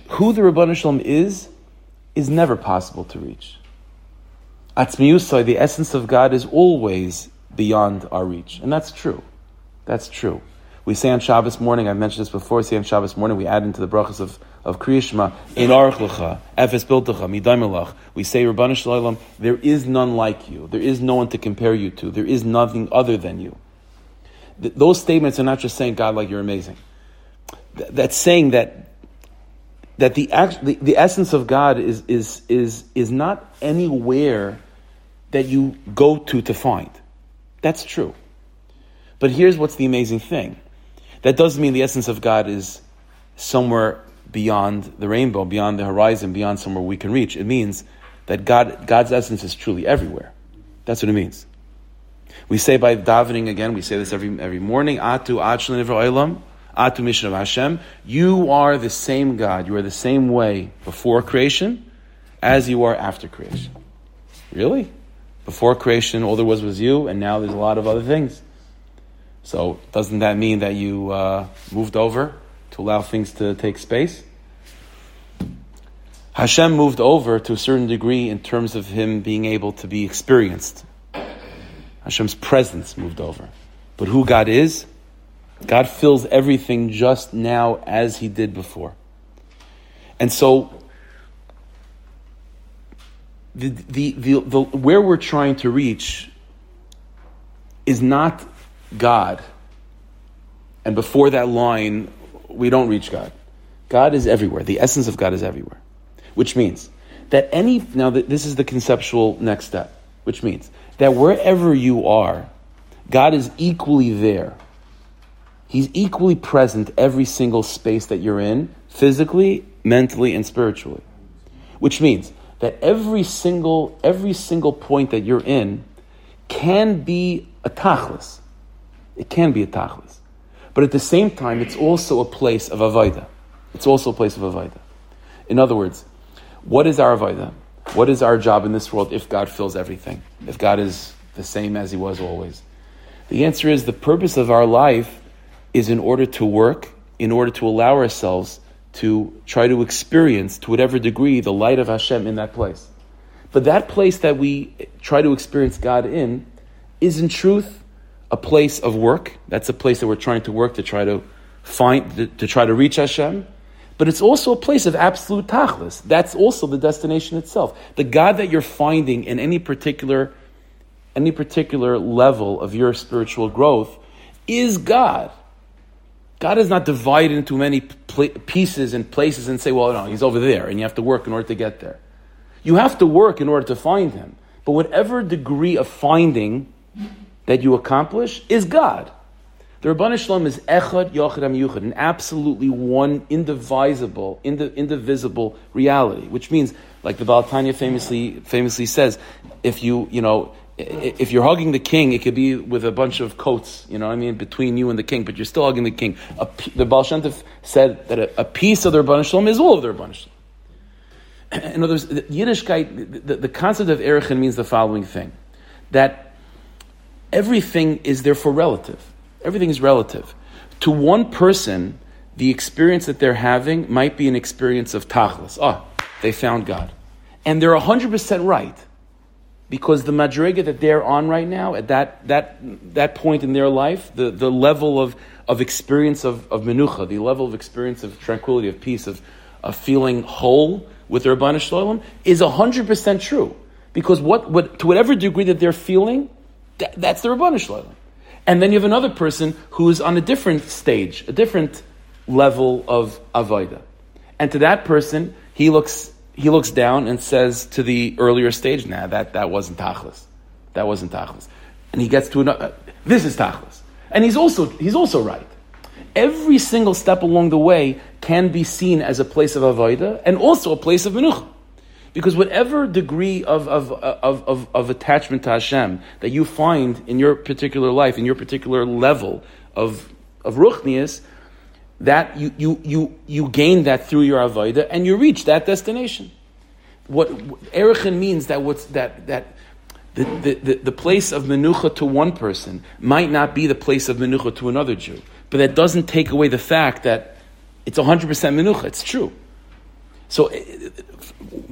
who the Rabbanu Shalom is, is never possible to reach. Atzmiyusai, the essence of God, is always beyond our reach. And that's true. That's true. We say on Shabbos morning, I mentioned this before, we say on Shabbos morning, we add into the brachas of, of Kriyishma, in Archlecha, Efes Biltecha, Midaimelach. We say, Rabbanu Shalom, there is none like you. There is no one to compare you to. There is nothing other than you. Th- those statements are not just saying, God, like you're amazing. Th- that's saying that that the, act, the, the essence of God is, is, is, is not anywhere that you go to to find. That's true. But here's what's the amazing thing that doesn't mean the essence of God is somewhere beyond the rainbow, beyond the horizon, beyond somewhere we can reach. It means that God, God's essence is truly everywhere. That's what it means. We say by davening again, we say this every, every morning, Atu Achlin Olam, Atu of Hashem. You are the same God. You are the same way before creation as you are after creation. Really? Before creation, all there was was you, and now there's a lot of other things. So doesn't that mean that you uh, moved over to allow things to take space? Hashem moved over to a certain degree in terms of him being able to be experienced. Hashem's presence moved over. But who God is, God fills everything just now as he did before. And so the, the, the, the, where we're trying to reach is not God. And before that line, we don't reach God. God is everywhere. The essence of God is everywhere. Which means that any, now this is the conceptual next step, which means that wherever you are, God is equally there. He's equally present every single space that you're in, physically, mentally, and spiritually. Which means that every single every single point that you're in can be a tachlis. It can be a tachlis. But at the same time, it's also a place of avodah. It's also a place of avodah. In other words, what is our avodah? What is our job in this world if God fills everything? If God is the same as He was always? The answer is the purpose of our life is in order to work, in order to allow ourselves to try to experience, to whatever degree, the light of Hashem in that place. But that place that we try to experience God in is in truth a place of work. That's a place that we're trying to work to try to find, to, try to reach Hashem. But it's also a place of absolute tachlis. That's also the destination itself. The God that you're finding in any particular, any particular level of your spiritual growth is God. God is not divided into many pieces and places and say, well, no, he's over there, and you have to work in order to get there. You have to work in order to find him. But whatever degree of finding that you accomplish is God. The Rabban Shalom is Echad Yochad Am Yuchad, an absolutely one, indivisible, indivisible reality, which means, like the Baal Tanya famously, famously says, if you, you know, if you're hugging the king, it could be with a bunch of coats, you know what I mean, between you and the king, but you're still hugging the king. A, the Tov said that a, a, piece of the Rabban Shalom is all of the Rabban Shalom. In other words, Yiddishkeit, the, the concept of Erechin means the following thing, that everything is therefore relative. Everything is relative. To one person, the experience that they're having might be an experience of tachlis. Ah, oh, they found God. And they're 100% right because the madriga that they're on right now, at that, that, that point in their life, the, the level of, of experience of, of menucha, the level of experience of tranquility, of peace, of, of feeling whole with their Rabbanu Shalom is 100% true. Because what, what, to whatever degree that they're feeling, that, that's the Rabbanu Shalom. And then you have another person who is on a different stage, a different level of avoida. And to that person, he looks he looks down and says to the earlier stage, nah, that, that wasn't tachlis. That wasn't tachlis. And he gets to another, this is tachlis. And he's also, he's also right. Every single step along the way can be seen as a place of avodah and also a place of menucha. Because whatever degree of, of, of, of, of attachment to Hashem that you find in your particular life, in your particular level of, of ruchnias, that you, you, you, you gain that through your avodah and you reach that destination. What Erechin means that what's that that the, the, the, the, place of menucha to one person might not be the place of menucha to another Jew. But that doesn't take away the fact that it's 100% menucha. It's true. So,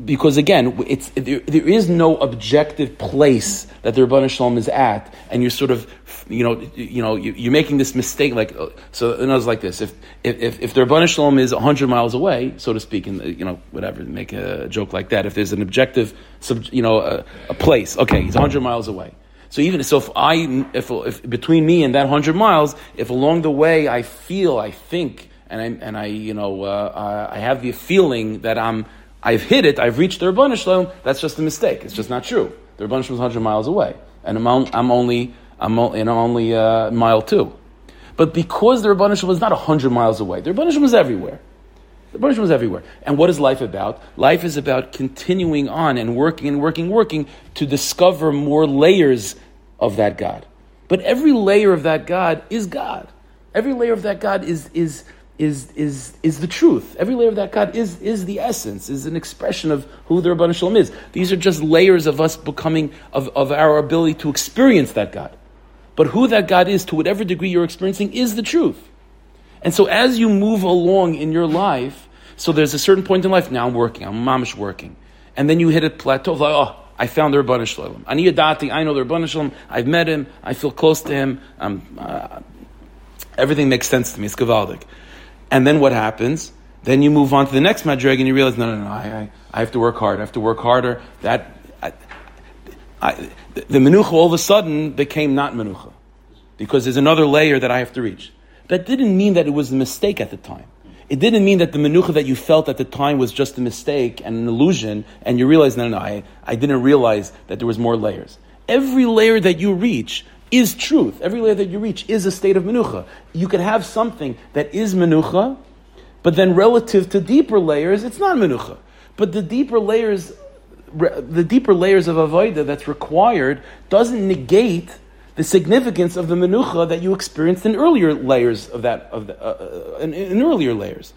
because again, it's, there, there is no objective place that the Rabban Shalom is at, and you're sort of, you know, you know, you, are making this mistake. Like, uh, so, and I was like this: if if if the Rabban Shalom is hundred miles away, so to speak, and you know, whatever, make a joke like that. If there's an objective, sub, you know, a, a place, okay, he's hundred miles away. So even so, if I, if, if between me and that hundred miles, if along the way I feel, I think and I, and I you know, uh, I have the feeling that I'm, I've hit it, I've reached the Rabban Shalom, that's just a mistake. It's just not true. The Rabban Shalom is 100 miles away, and I'm, on, I'm only, I'm, and I'm only uh, mile two. But because the Rabban Shalom is not 100 miles away, the Rabban Shalom is everywhere. The Shalom is everywhere. And what is life about? Life is about continuing on and working and working, working to discover more layers of that God. But every layer of that God is God. Every layer of that God is, is is, is, is the truth. Every layer of that God is, is the essence, is an expression of who the Rabban Shalom is. These are just layers of us becoming, of, of our ability to experience that God. But who that God is, to whatever degree you're experiencing, is the truth. And so as you move along in your life, so there's a certain point in life, now I'm working, I'm mamish working. And then you hit a plateau, of like, oh, I found the Rabbanah Shalom. Ani Adati, I know the Rabbanah Shalom, I've met him, I feel close to him, uh, everything makes sense to me, it's Gavaldik. And then what happens? Then you move on to the next Madreg and you realize, no, no, no, I, I, I have to work hard, I have to work harder. That, I, I, the, the Menucha all of a sudden became not Menucha. Because there's another layer that I have to reach. That didn't mean that it was a mistake at the time. It didn't mean that the menucha that you felt at the time was just a mistake and an illusion, and you realize, no, no, no, I, I didn't realize that there was more layers. Every layer that you reach is truth. Every layer that you reach is a state of menucha. You could have something that is menucha, but then relative to deeper layers, it's not menucha. But the deeper layers, the deeper layers of avodah that's required doesn't negate the significance of the menucha that you experienced in earlier layers of that of the, uh, uh, in, in, earlier layers.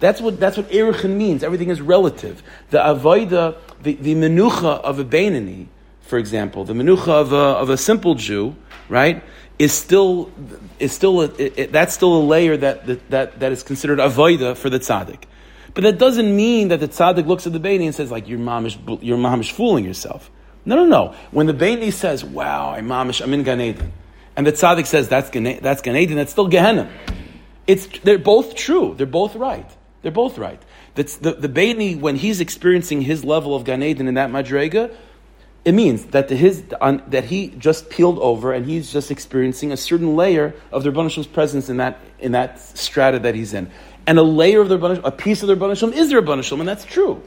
That's what that's what erichin means. Everything is relative. The avoida, the, the menucha of a Bainani, for example, the menucha of a, of a simple Jew, right, is still is still a, it, it, that's still a layer that, that that is considered avoida for the tzaddik. But that doesn't mean that the tzaddik looks at the Bainani and says like your mom is your mom is fooling yourself. No, no, no. When the Baini says, wow, I'm mamish, I'm in Gan Eden, and the tzaddik says, that's Gan, that's Gan Eden, that's still Gehenna. It's, they're both true. They're both right. They're both right. That's the, the Baini, when he's experiencing his level of Gan Eden in that Madrega, it means that his on, that he just peeled over and he's just experiencing a certain layer of the Rebbeinu presence in that in that strata that he's in, and a layer of the Rebbeinu, a piece of the Rebbeinu is the Rebbeinu and that's true.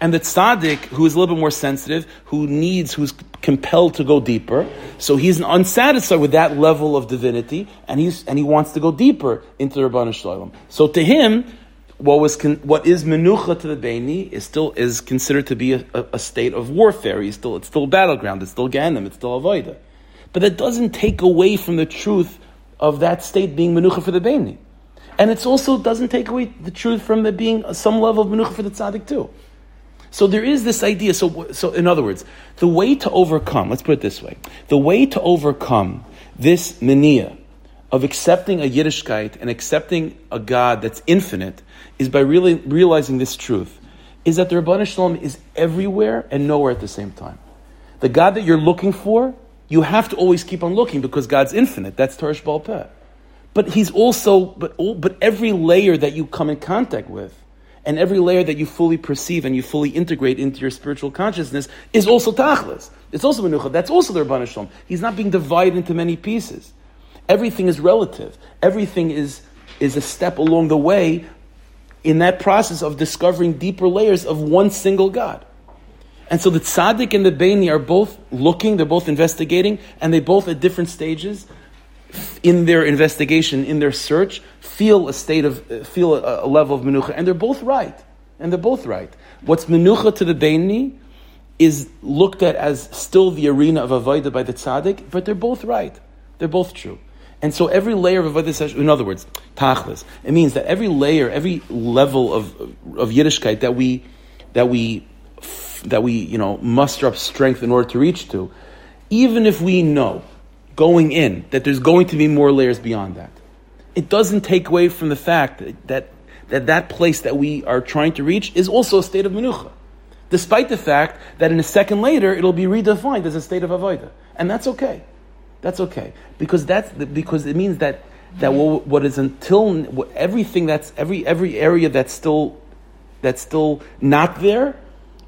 And the tzaddik, who is a little bit more sensitive, who needs, who's compelled to go deeper, so he's unsatisfied with that level of divinity, and he's and he wants to go deeper into the Rabbanu Shalom. So to him, what was con, what is menucha to the Beini is still is considered to be a, a, a, state of warfare. He's still it's still battleground. It's still Ganem. It's still avoida. But that doesn't take away from the truth of that state being menucha for the Beini. And it also doesn't take away the truth from there being some level of menucha for the tzaddik too. So there is this idea. So, so in other words, the way to overcome, let's put it this way, the way to overcome this mania of accepting a Yiddishkeit and accepting a God that's infinite is by really realizing this truth, is that the Rabbanah Shalom is everywhere and nowhere at the same time. The God that you're looking for, you have to always keep on looking because God's infinite. That's Torah Baal. But he's also, but, all, but every layer that you come in contact with, and every layer that you fully perceive and you fully integrate into your spiritual consciousness is also tachlis. It's also menucha. That's also the Rabban Shalom. He's not being divided into many pieces. Everything is relative. Everything is, is a step along the way in that process of discovering deeper layers of one single God. And so the tzaddik and the Baini are both looking, they're both investigating, and they both at different stages in their investigation, in their search, feel a state of, feel a, a, level of menucha, and they're both right. And they're both right. What's menucha to the Baini is looked at as still the arena of avodah by the tzaddik, but they're both right. They're both true. And so every layer of avodah, in other words, tachlis, it means that every layer, every level of, of Yiddishkeit that we, that we, that we, you know, muster up strength in order to reach to, even if we know going in that there's going to be more layers beyond that, it doesn't take away from the fact that, that that, that place that we are trying to reach is also a state of menucha. Despite the fact that in a second later it'll be redefined as a state of avodah. And that's okay. That's okay. Because that's the, because it means that that what, what is until what, everything that's every every area that's still that's still not there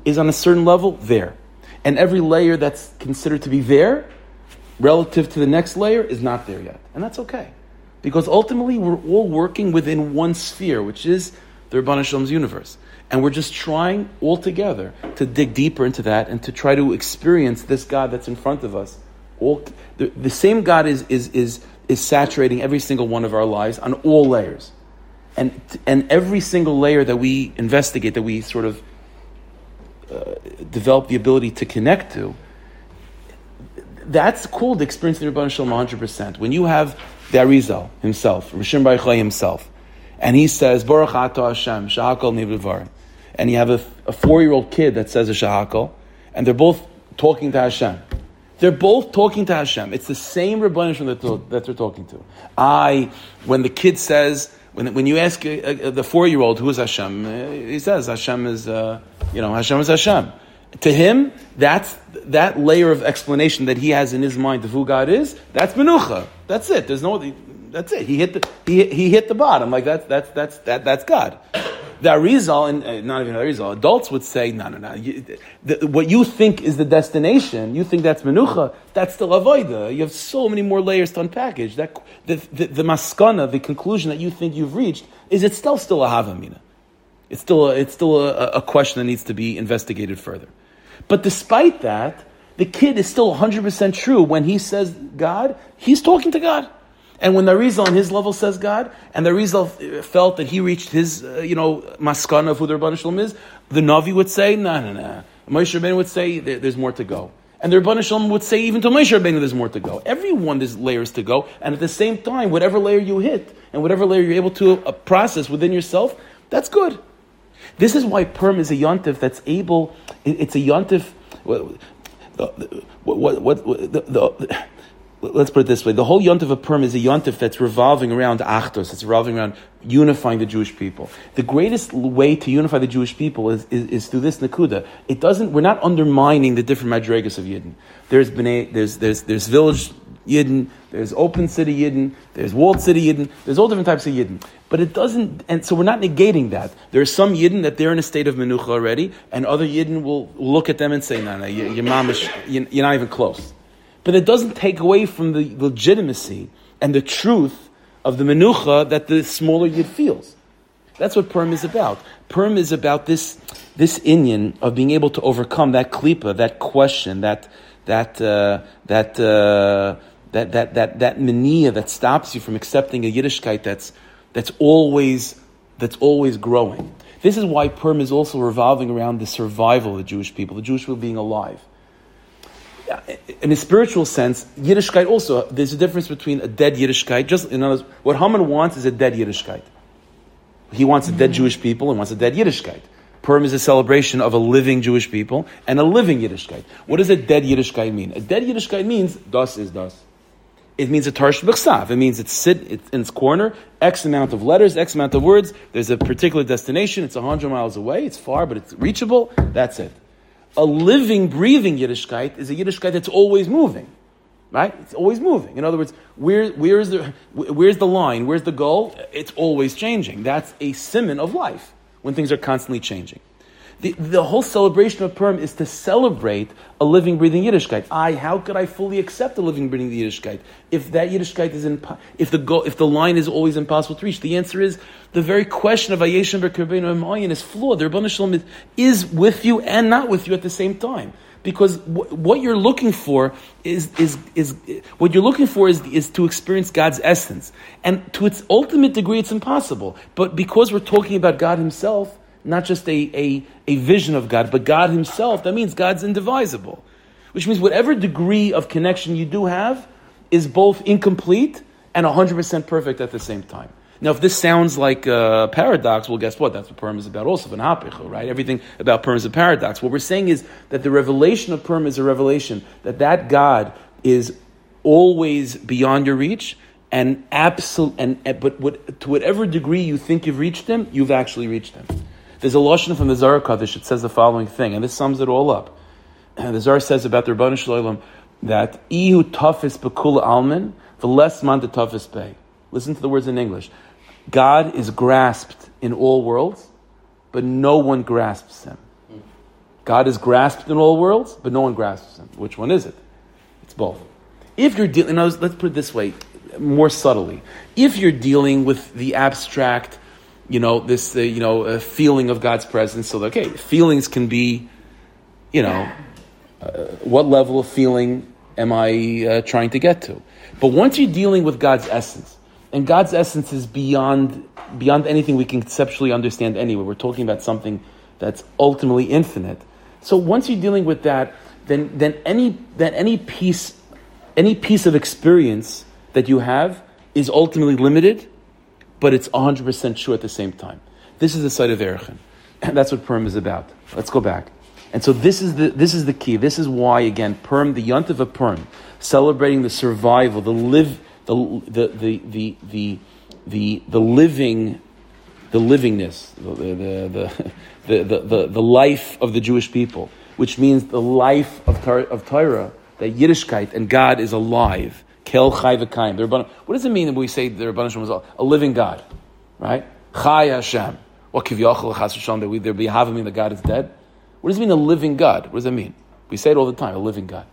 is on a certain level there. And every layer that's considered to be there relative to the next layer is not there yet. And that's okay. Because ultimately, we're all working within one sphere, which is the Rabban Shalom's universe. And we're just trying all together to dig deeper into that and to try to experience this God that's in front of us. All, the, the same God is, is, is, is saturating every single one of our lives on all layers. And, and every single layer that we investigate, that we sort of uh, develop the ability to connect to, that's called experiencing the Rabban Shalom 100%. When you have the Arizal himself, Rishon Baruch himself, and he says, Baruch Ato Hashem, Shahakol Nivlevar. And you have a, a four-year-old kid that says a Shahakol, and they're both talking to Hashem. They're both talking to Hashem. It's the same Rebbeinu that, that they're talking to. I, when the kid says, when, when you ask uh, uh, the four year old who is Hashem, uh, he says Hashem is, uh, you know, Hashem is Hashem. To him, that's that layer of explanation that he has in his mind of who God is. That's menucha. That's it. There's no. That's it. He hit the he, he hit the bottom. Like that's that's that's that, that's God. The Arizal, and uh, not even Arizal, adults would say, no, no, no. You, the, what you think is the destination, you think that's menucha, that's still avoida. You have so many more layers to unpackage. That the, the, the maskana, the conclusion that you think you've reached, is it still still a havamina? It's still a, it's still a, a question that needs to be investigated further. But despite that, the kid is still 100% true when he says God, he's talking to God. And when the Arizal on his level says God, and the Arizal felt that he reached his, uh, you know, maskana of who the Rabban Shalom is, the Navi would say, no, no, no. Moshe Rabbeinu would say, there's more to go. And the Rabban Shalom would say, even to Moshe Rabbeinu, there's more to go. Everyone, there's layers to go. And at the same time, whatever layer you hit, and whatever layer you're able to uh, process within yourself, that's good. This is why Purim is a yontif that's able, it's a yontif, what, what, what, the, the, let's put it this way: the whole yontif of Purim is a yontif that's revolving around Achtos. It's revolving around unifying the Jewish people. The greatest way to unify the Jewish people is, is, is through this nakuda. It doesn't. We're not undermining the different madrigas of Yidden. There's bnei, there's there's there's village Yidden. There's open city Yidden. There's walled city Yidden. There's all different types of Yidden. But it doesn't, and so we're not negating that. There are some Yidden that they're in a state of menucha already, and other Yidden will look at them and say, no, no, your, your mom is, you're not even close. But it doesn't take away from the legitimacy and the truth of the menucha that the smaller yid feels. That's what Purim is about. Purim is about this, this inyan of being able to overcome that klipa, that question, that, that, uh, that, uh, that, that, that, that mania that stops you from accepting a Yiddishkeit that's, that's always, that's always growing. This is why Purim is also revolving around the survival of the Jewish people, the Jewish people being alive in a spiritual sense, Yiddishkeit also, there's a difference between a dead Yiddishkeit, just in other words, what Haman wants is a dead Yiddishkeit. He wants a dead Jewish people and wants a dead Yiddishkeit. Purim is a celebration of a living Jewish people and a living Yiddishkeit. What does a dead Yiddishkeit mean? A dead Yiddishkeit means das is das. It means a tarsh b'chsav. It means it's sit it's in its corner, X amount of letters, X amount of words. There's a particular destination. It's hundred miles away. It's far, but it's reachable. That's it a living, breathing Yiddishkeit is a Yiddishkeit that's always moving. Right? It's always moving. In other words, where, where is the, where's the line? Where's the goal? It's always changing. That's a simon of life when things are constantly changing. The, the whole celebration of Purim is to celebrate a living, breathing Yiddishkeit. I, how could I fully accept a living, breathing Yiddishkeit if that Yiddishkeit is in, if the go, if the line is always impossible to reach? The answer is the very question of Ayeshem Berkerbenu Amayin is flawed. The Rebbeinu Shalom is, is with you and not with you at the same time because what you're looking for is, is, is what you're looking for is, is to experience God's essence. And to its ultimate degree, it's impossible. But because we're talking about God Himself, not just a, a, a vision of God, but God Himself. That means God's indivisible. Which means whatever degree of connection you do have is both incomplete and 100% perfect at the same time. Now, if this sounds like a paradox, well, guess what? That's what Purim is about also, right? Everything about Purim is a paradox. What we're saying is that the revelation of Purim is a revelation that that God is always beyond your reach, and absolute, and but what, to whatever degree you think you've reached Him, you've actually reached Him. There's a lashon from the Zohar Kaddish. It says the following thing, and this sums it all up. And the Zohar says about the Rebbeinu Shalom that ihu toughest bekula almin less man the toughest bay. Listen to the words in English. God is grasped in all worlds, but no one grasps him. God is grasped in all worlds, but no one grasps him. Which one is it? It's both. If you're dealing, let's put it this way, more subtly. If you're dealing with the abstract you know, this, uh, you know, a feeling of God's presence. So, okay, feelings can be, you know, uh, what level of feeling am I uh, trying to get to? But once you're dealing with God's essence, and God's essence is beyond beyond anything we can conceptually understand anyway. We're talking about something that's ultimately infinite. So once you're dealing with that, then then any then any piece any piece of experience that you have is ultimately limited but it's 100% true at the same time. This is the side of Erechin. And that's what Purim is about. Let's go back. And so this is the this is the key. This is why again Purim, the Yontif of Purim, celebrating the survival, the live, the the the the the the, the living, the livingness, the the, the the, the, the, the life of the Jewish people, which means the life of of Torah, that Yiddishkeit and God is alive. Kel Chai V'Kaim. What does it mean when we say the Rebbeinu was a living God, right? Chai Hashem. What kivyachol chas that we there be having that God is dead? What does it mean a living God? What does that mean? We say it all the time, a living God.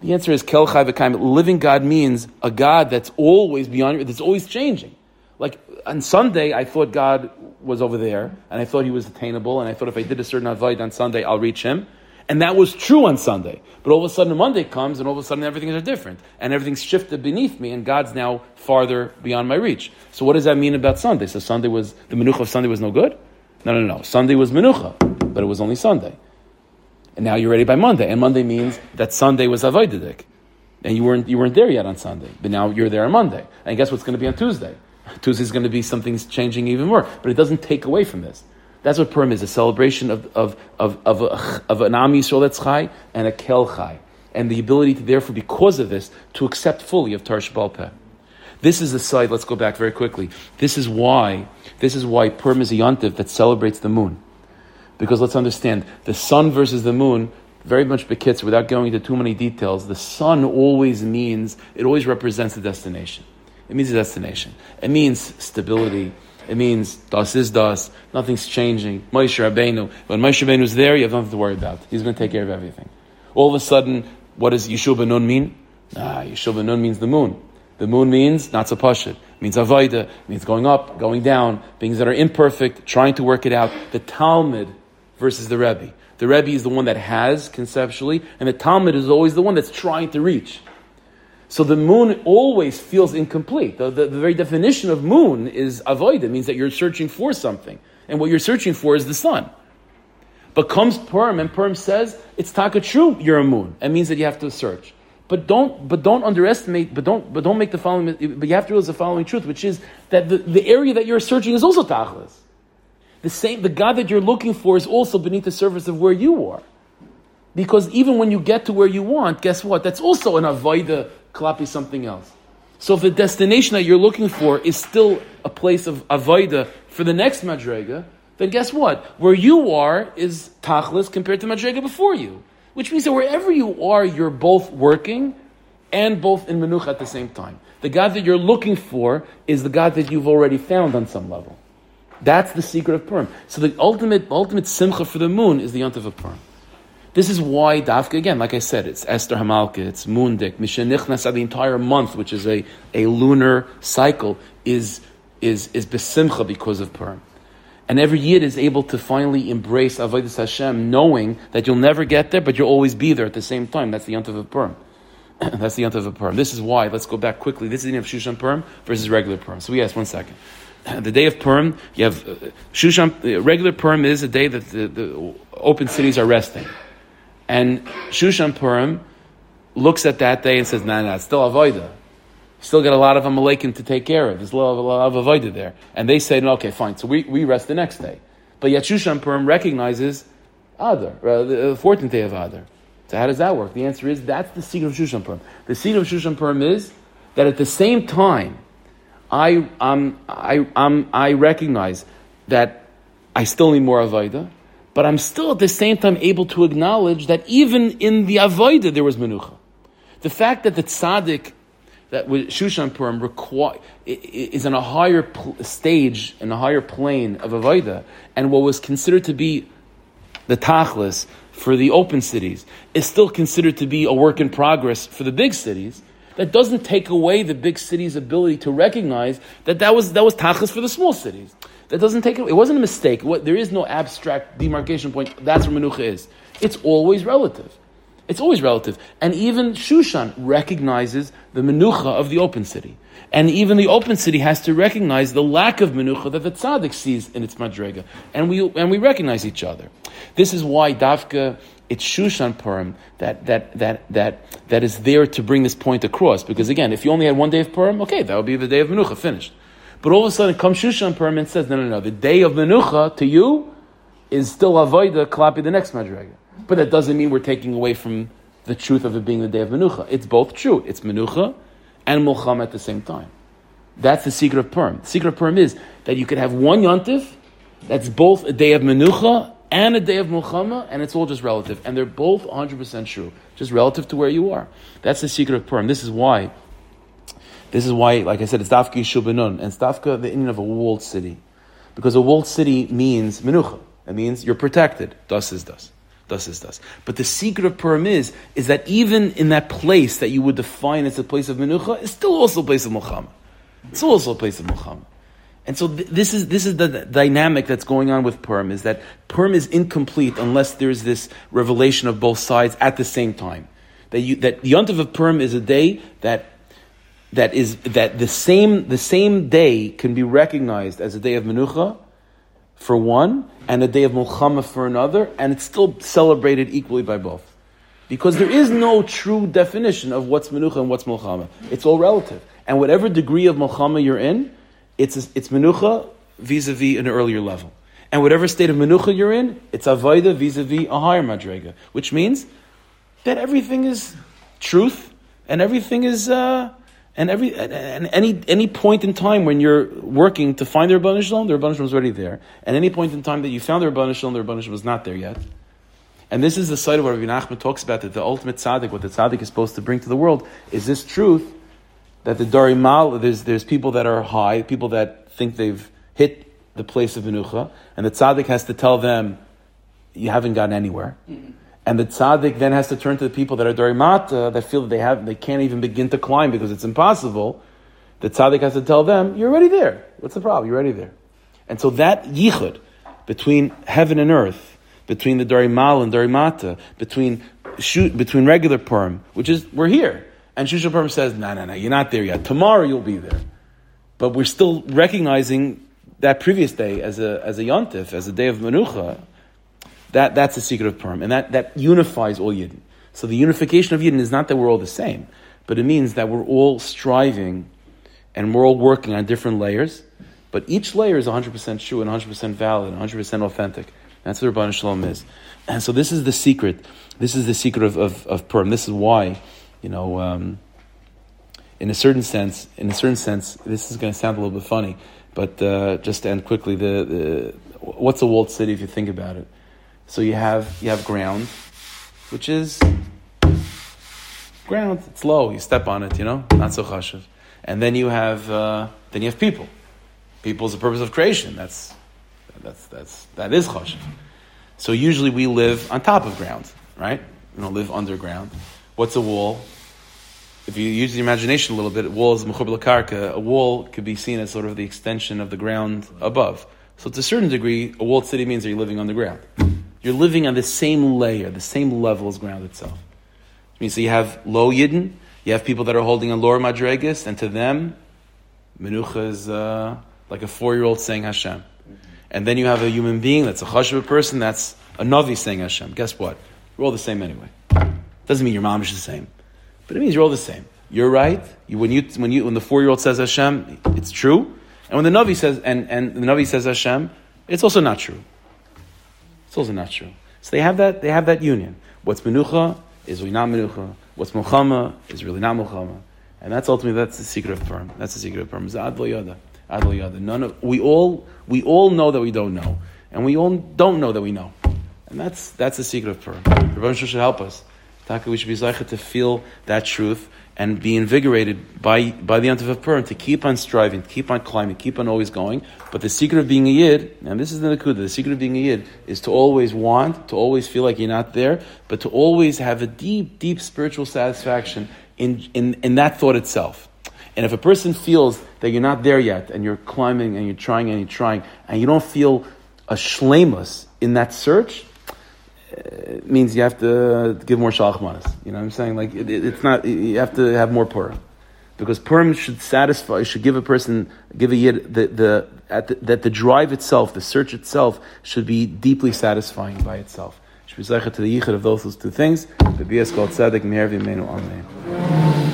The answer is kel chai v'kaim. Living God means a God that's always beyond, that's always changing. Like on Sunday, I thought God was over there, and I thought He was attainable, and I thought if I did a certain avoid on Sunday, I'll reach Him. And that was true on Sunday. But all of a sudden, Monday comes, and all of a sudden, everything is different. And everything's shifted beneath me, and God's now farther beyond my reach. So, what does that mean about Sunday? So, Sunday was, the menucha of Sunday was no good? No, no, no. Sunday was menucha, but it was only Sunday. And now you're ready by Monday. And Monday means that Sunday was avoididik. And you weren't, you weren't there yet on Sunday. But now you're there on Monday. And guess what's going to be on Tuesday? Tuesday's going to be something's changing even more. But it doesn't take away from this. That's what Purim is, a celebration of, of, of, of, of an Am Yisrael that's chai and a Kel chai. And the ability to, therefore, because of this, to accept fully of Tarsh Balpeh. This is the side, let's go back very quickly. This is why, this is why Purim is a yontiv that celebrates the moon. Because let's understand, the sun versus the moon, very much bekitz, without going into too many details, the sun always means, it always represents a destination. It means a destination. It means stability. It means das is das. Nothing's changing. Moshe Rabbeinu. When Moshe is there, you have nothing to worry about. He's going to take care of everything. All of a sudden, what does Yeshua ben Nun mean? Ah, Yeshua ben Nun means the moon. The moon means not so pashit. means avoida. means going up, going down, things that are imperfect, trying to work it out. The Talmud versus the Rebbe. The Rebbe is the one that has conceptually, and the Talmud is always the one that's trying to reach. So the moon always feels incomplete. The, the, the very definition of moon is avoid. It means that you're searching for something. And what you're searching for is the sun. But comes Purim, and Purim says, it's taka true, you're a moon. It means that you have to search. But don't, but don't underestimate, but don't, but don't make the following, but you have to realize the following truth, which is that the, the area that you're searching is also tachlis. The same, the God that you're looking for is also beneath the surface of where you are. Because even when you get to where you want, guess what? That's also an avoida klapi something else. So if the destination that you're looking for is still a place of avoida for the next madrega, then guess what? Where you are is tachlis compared to madrega before you. Which means that wherever you are, you're both working and both in menucha at the same time. The God that you're looking for is the God that you've already found on some level. That's the secret of Purim. So the ultimate, ultimate simcha for the moon is the yontif of Purim. This is why Dafka, again, like I said, it's Esther Hamalka, it's Moondik, Mishenichnas, the entire month, which is a, a lunar cycle, is, is, is besimcha because of Purim. And every Yid is able to finally embrace Avodah Hashem, knowing that you'll never get there, but you'll always be there at the same time. That's the Yontav of Purim. That's the Yontav of Purim. This is why, let's go back quickly. This is the of Shushan Purim versus regular Purim. So ask one second. The day of Purim, you have uh, Shushan, uh, regular Purim is a day that the, the open cities are resting. And Shushan Purim looks at that day and says, nah, nah, it's still Avoida. Still got a lot of Amalekim to take care of. There's a lot of, Avoida there. And they say, no, okay, fine. So we, we rest the next day. But yet Shushan Purim recognizes Adar, uh, the 14th day of Adar. So how does that work? The answer is that's the secret of Shushan Purim. The secret of Shushan Purim is that at the same time, I, um, I, um, I recognize that I still need more Avodah, but I'm still at the same time able to acknowledge that even in the Avodah there was Menucha. The fact that the tzaddik, that with Shushan Purim require, is on a higher pl- stage, in a higher plane of Avodah, and what was considered to be the tachlis for the open cities is still considered to be a work in progress for the big cities, that doesn't take away the big city's ability to recognize that that was, that was tachlis for the small cities. That doesn't take it. It wasn't a mistake. What, there is no abstract demarcation point. That's where menucha is. It's always relative. It's always relative. And even Shushan recognizes the menucha of the open city. And even the open city has to recognize the lack of menucha that the tzaddik sees in its madrega. And we, and we recognize each other. This is why Dafka, it's Shushan Purim that, that, that, that, that is there to bring this point across. Because again, if you only had one day of Purim, okay, that would be the day of menucha, finished. But all of a sudden comes Shushan Purim and says, no, no, no, the day of Menucha to you is still Avoida Klapi the next Madrega. But that doesn't mean we're taking away from the truth of it being the day of Menucha. It's both true. It's Menucha and Mulchama at the same time. That's the secret of Purim. The secret of Purim is that you could have one Yontif that's both a day of Menucha and a day of Mulchama, and it's all just relative. And they're both 100% true, just relative to where you are. That's the secret of Purim. This is why, this is why, like I said, it's Dafka Yeshua ben Nun, and it's Dafka, the inyan of a walled city. Because a walled city means Menucha. It means you're protected. Das is das. Das is das. But the secret of Purim is, is that even in that place that you would define as a place of Menucha, it's still also a place of Mulchama. It's also a place of Mulchama. And so th- this is this is the dynamic that's going on with Purim is that Purim is incomplete unless there's this revelation of both sides at the same time. That you that the Yontiv of Purim is a day that that is that the same the same day can be recognized as a day of Menucha for one and a day of Mulchama for another, and it's still celebrated equally by both. Because there is no true definition of what's Menucha and what's Mulchama. It's all relative. And whatever degree of Mulchama you're in, it's, it's Menucha vis-a-vis an earlier level. And whatever state of Menucha you're in, it's Avaida vis-a-vis a higher Madrega. Which means that everything is truth, and everything is... Uh, and every and any any point in time when you're working to find the Rabban Shalom, the Rabban Shalom is already there. And any point in time that you found the Rabban Shalom, the Rabban Shalom was not there yet. And this is the side of what Rabbi Nachman talks about that the ultimate tzaddik, what the tzaddik is supposed to bring to the world, is this truth that the Darimal, there's there's people that are high, people that think they've hit the place of Menucha, and the tzaddik has to tell them, you haven't gotten anywhere. Mm-hmm. And the tzaddik then has to turn to the people that are darimata, that feel that they have, they can't even begin to climb because it's impossible. The tzaddik has to tell them, you're already there. What's the problem? You're already there. And so that yichud between heaven and earth, between the darimal and darimata, between shoot, between regular Purim, which is, we're here. And Shusha Purim says, no, no, no, you're not there yet. Tomorrow you'll be there. But we're still recognizing that previous day as a, as a yontif, as a day of menucha, that, that's the secret of Purim. And that, that unifies all Yidden. So the unification of Yidden is not that we're all the same, but it means that we're all striving and we're all working on different layers, but each layer is 100% true and 100% valid and 100% authentic. That's what Rabban Shalom is. And so this is the secret. This is the secret of, of, of Purim. This is why, you know, um, in a certain sense, in a certain sense, this is going to sound a little bit funny, but uh, just to end quickly, the, the, what's a walled city if you think about it? So you have you have ground, which is ground. It's low. You step on it. You know, not so chashiv. And then you have uh, then you have people. People is the purpose of creation. That's that's that's that is chashiv. So usually we live on top of ground, right? We don't live underground. What's a wall? If you use the imagination a little bit, a wall is karka. A wall could be seen as sort of the extension of the ground above. So to a certain degree, a walled city means that you're living on the ground. You're living on the same layer, the same level as ground itself. I mean, so you have low Yidden, you have people that are holding a lower Madregas, and to them, Menucha is uh, like a four year old saying Hashem. And then you have a human being that's a Chashuv person, that's a Navi saying Hashem. Guess what? We're all the same anyway. Doesn't mean your mom is the same, but it means you're all the same. You're right. You, when, you, when, you, when the four year old says Hashem, it's true. And when the Navi says, and, and the Navi says Hashem, it's also not true. It's also not true. So they have that, they have that union. What's menucha is really not menucha. What's mulchama is really not mulchama. And that's ultimately, that's the secret of Purim. That's the secret of Purim. Adlo yada. Adlo. None of, we all, we all know that we don't know. And we all don't know that we know. And that's, that's the secret of Purim. Rabbi should help us. Taka, we should be zeicha to feel that truth and be invigorated by, by the Yontif of Purim to keep on striving, to keep on climbing, keep on always going. But the secret of being a Yid, and this is the Nakuda, the secret of being a Yid is to always want, to always feel like you're not there, but to always have a deep, deep spiritual satisfaction in, in, in that thought itself. And if a person feels that you're not there yet, and you're climbing and you're trying and you're trying, and you don't feel a shlemus in that search, it means you have to give more shalachmanas. You know what I'm saying? Like it, it, it's not. You have to have more purim, because purim should satisfy. Should give a person, give a yid the the, the that the drive itself, the search itself, should be deeply satisfying by itself. Should be to the yichud of those, two things. The BS called tzedek meher v'imenu amen.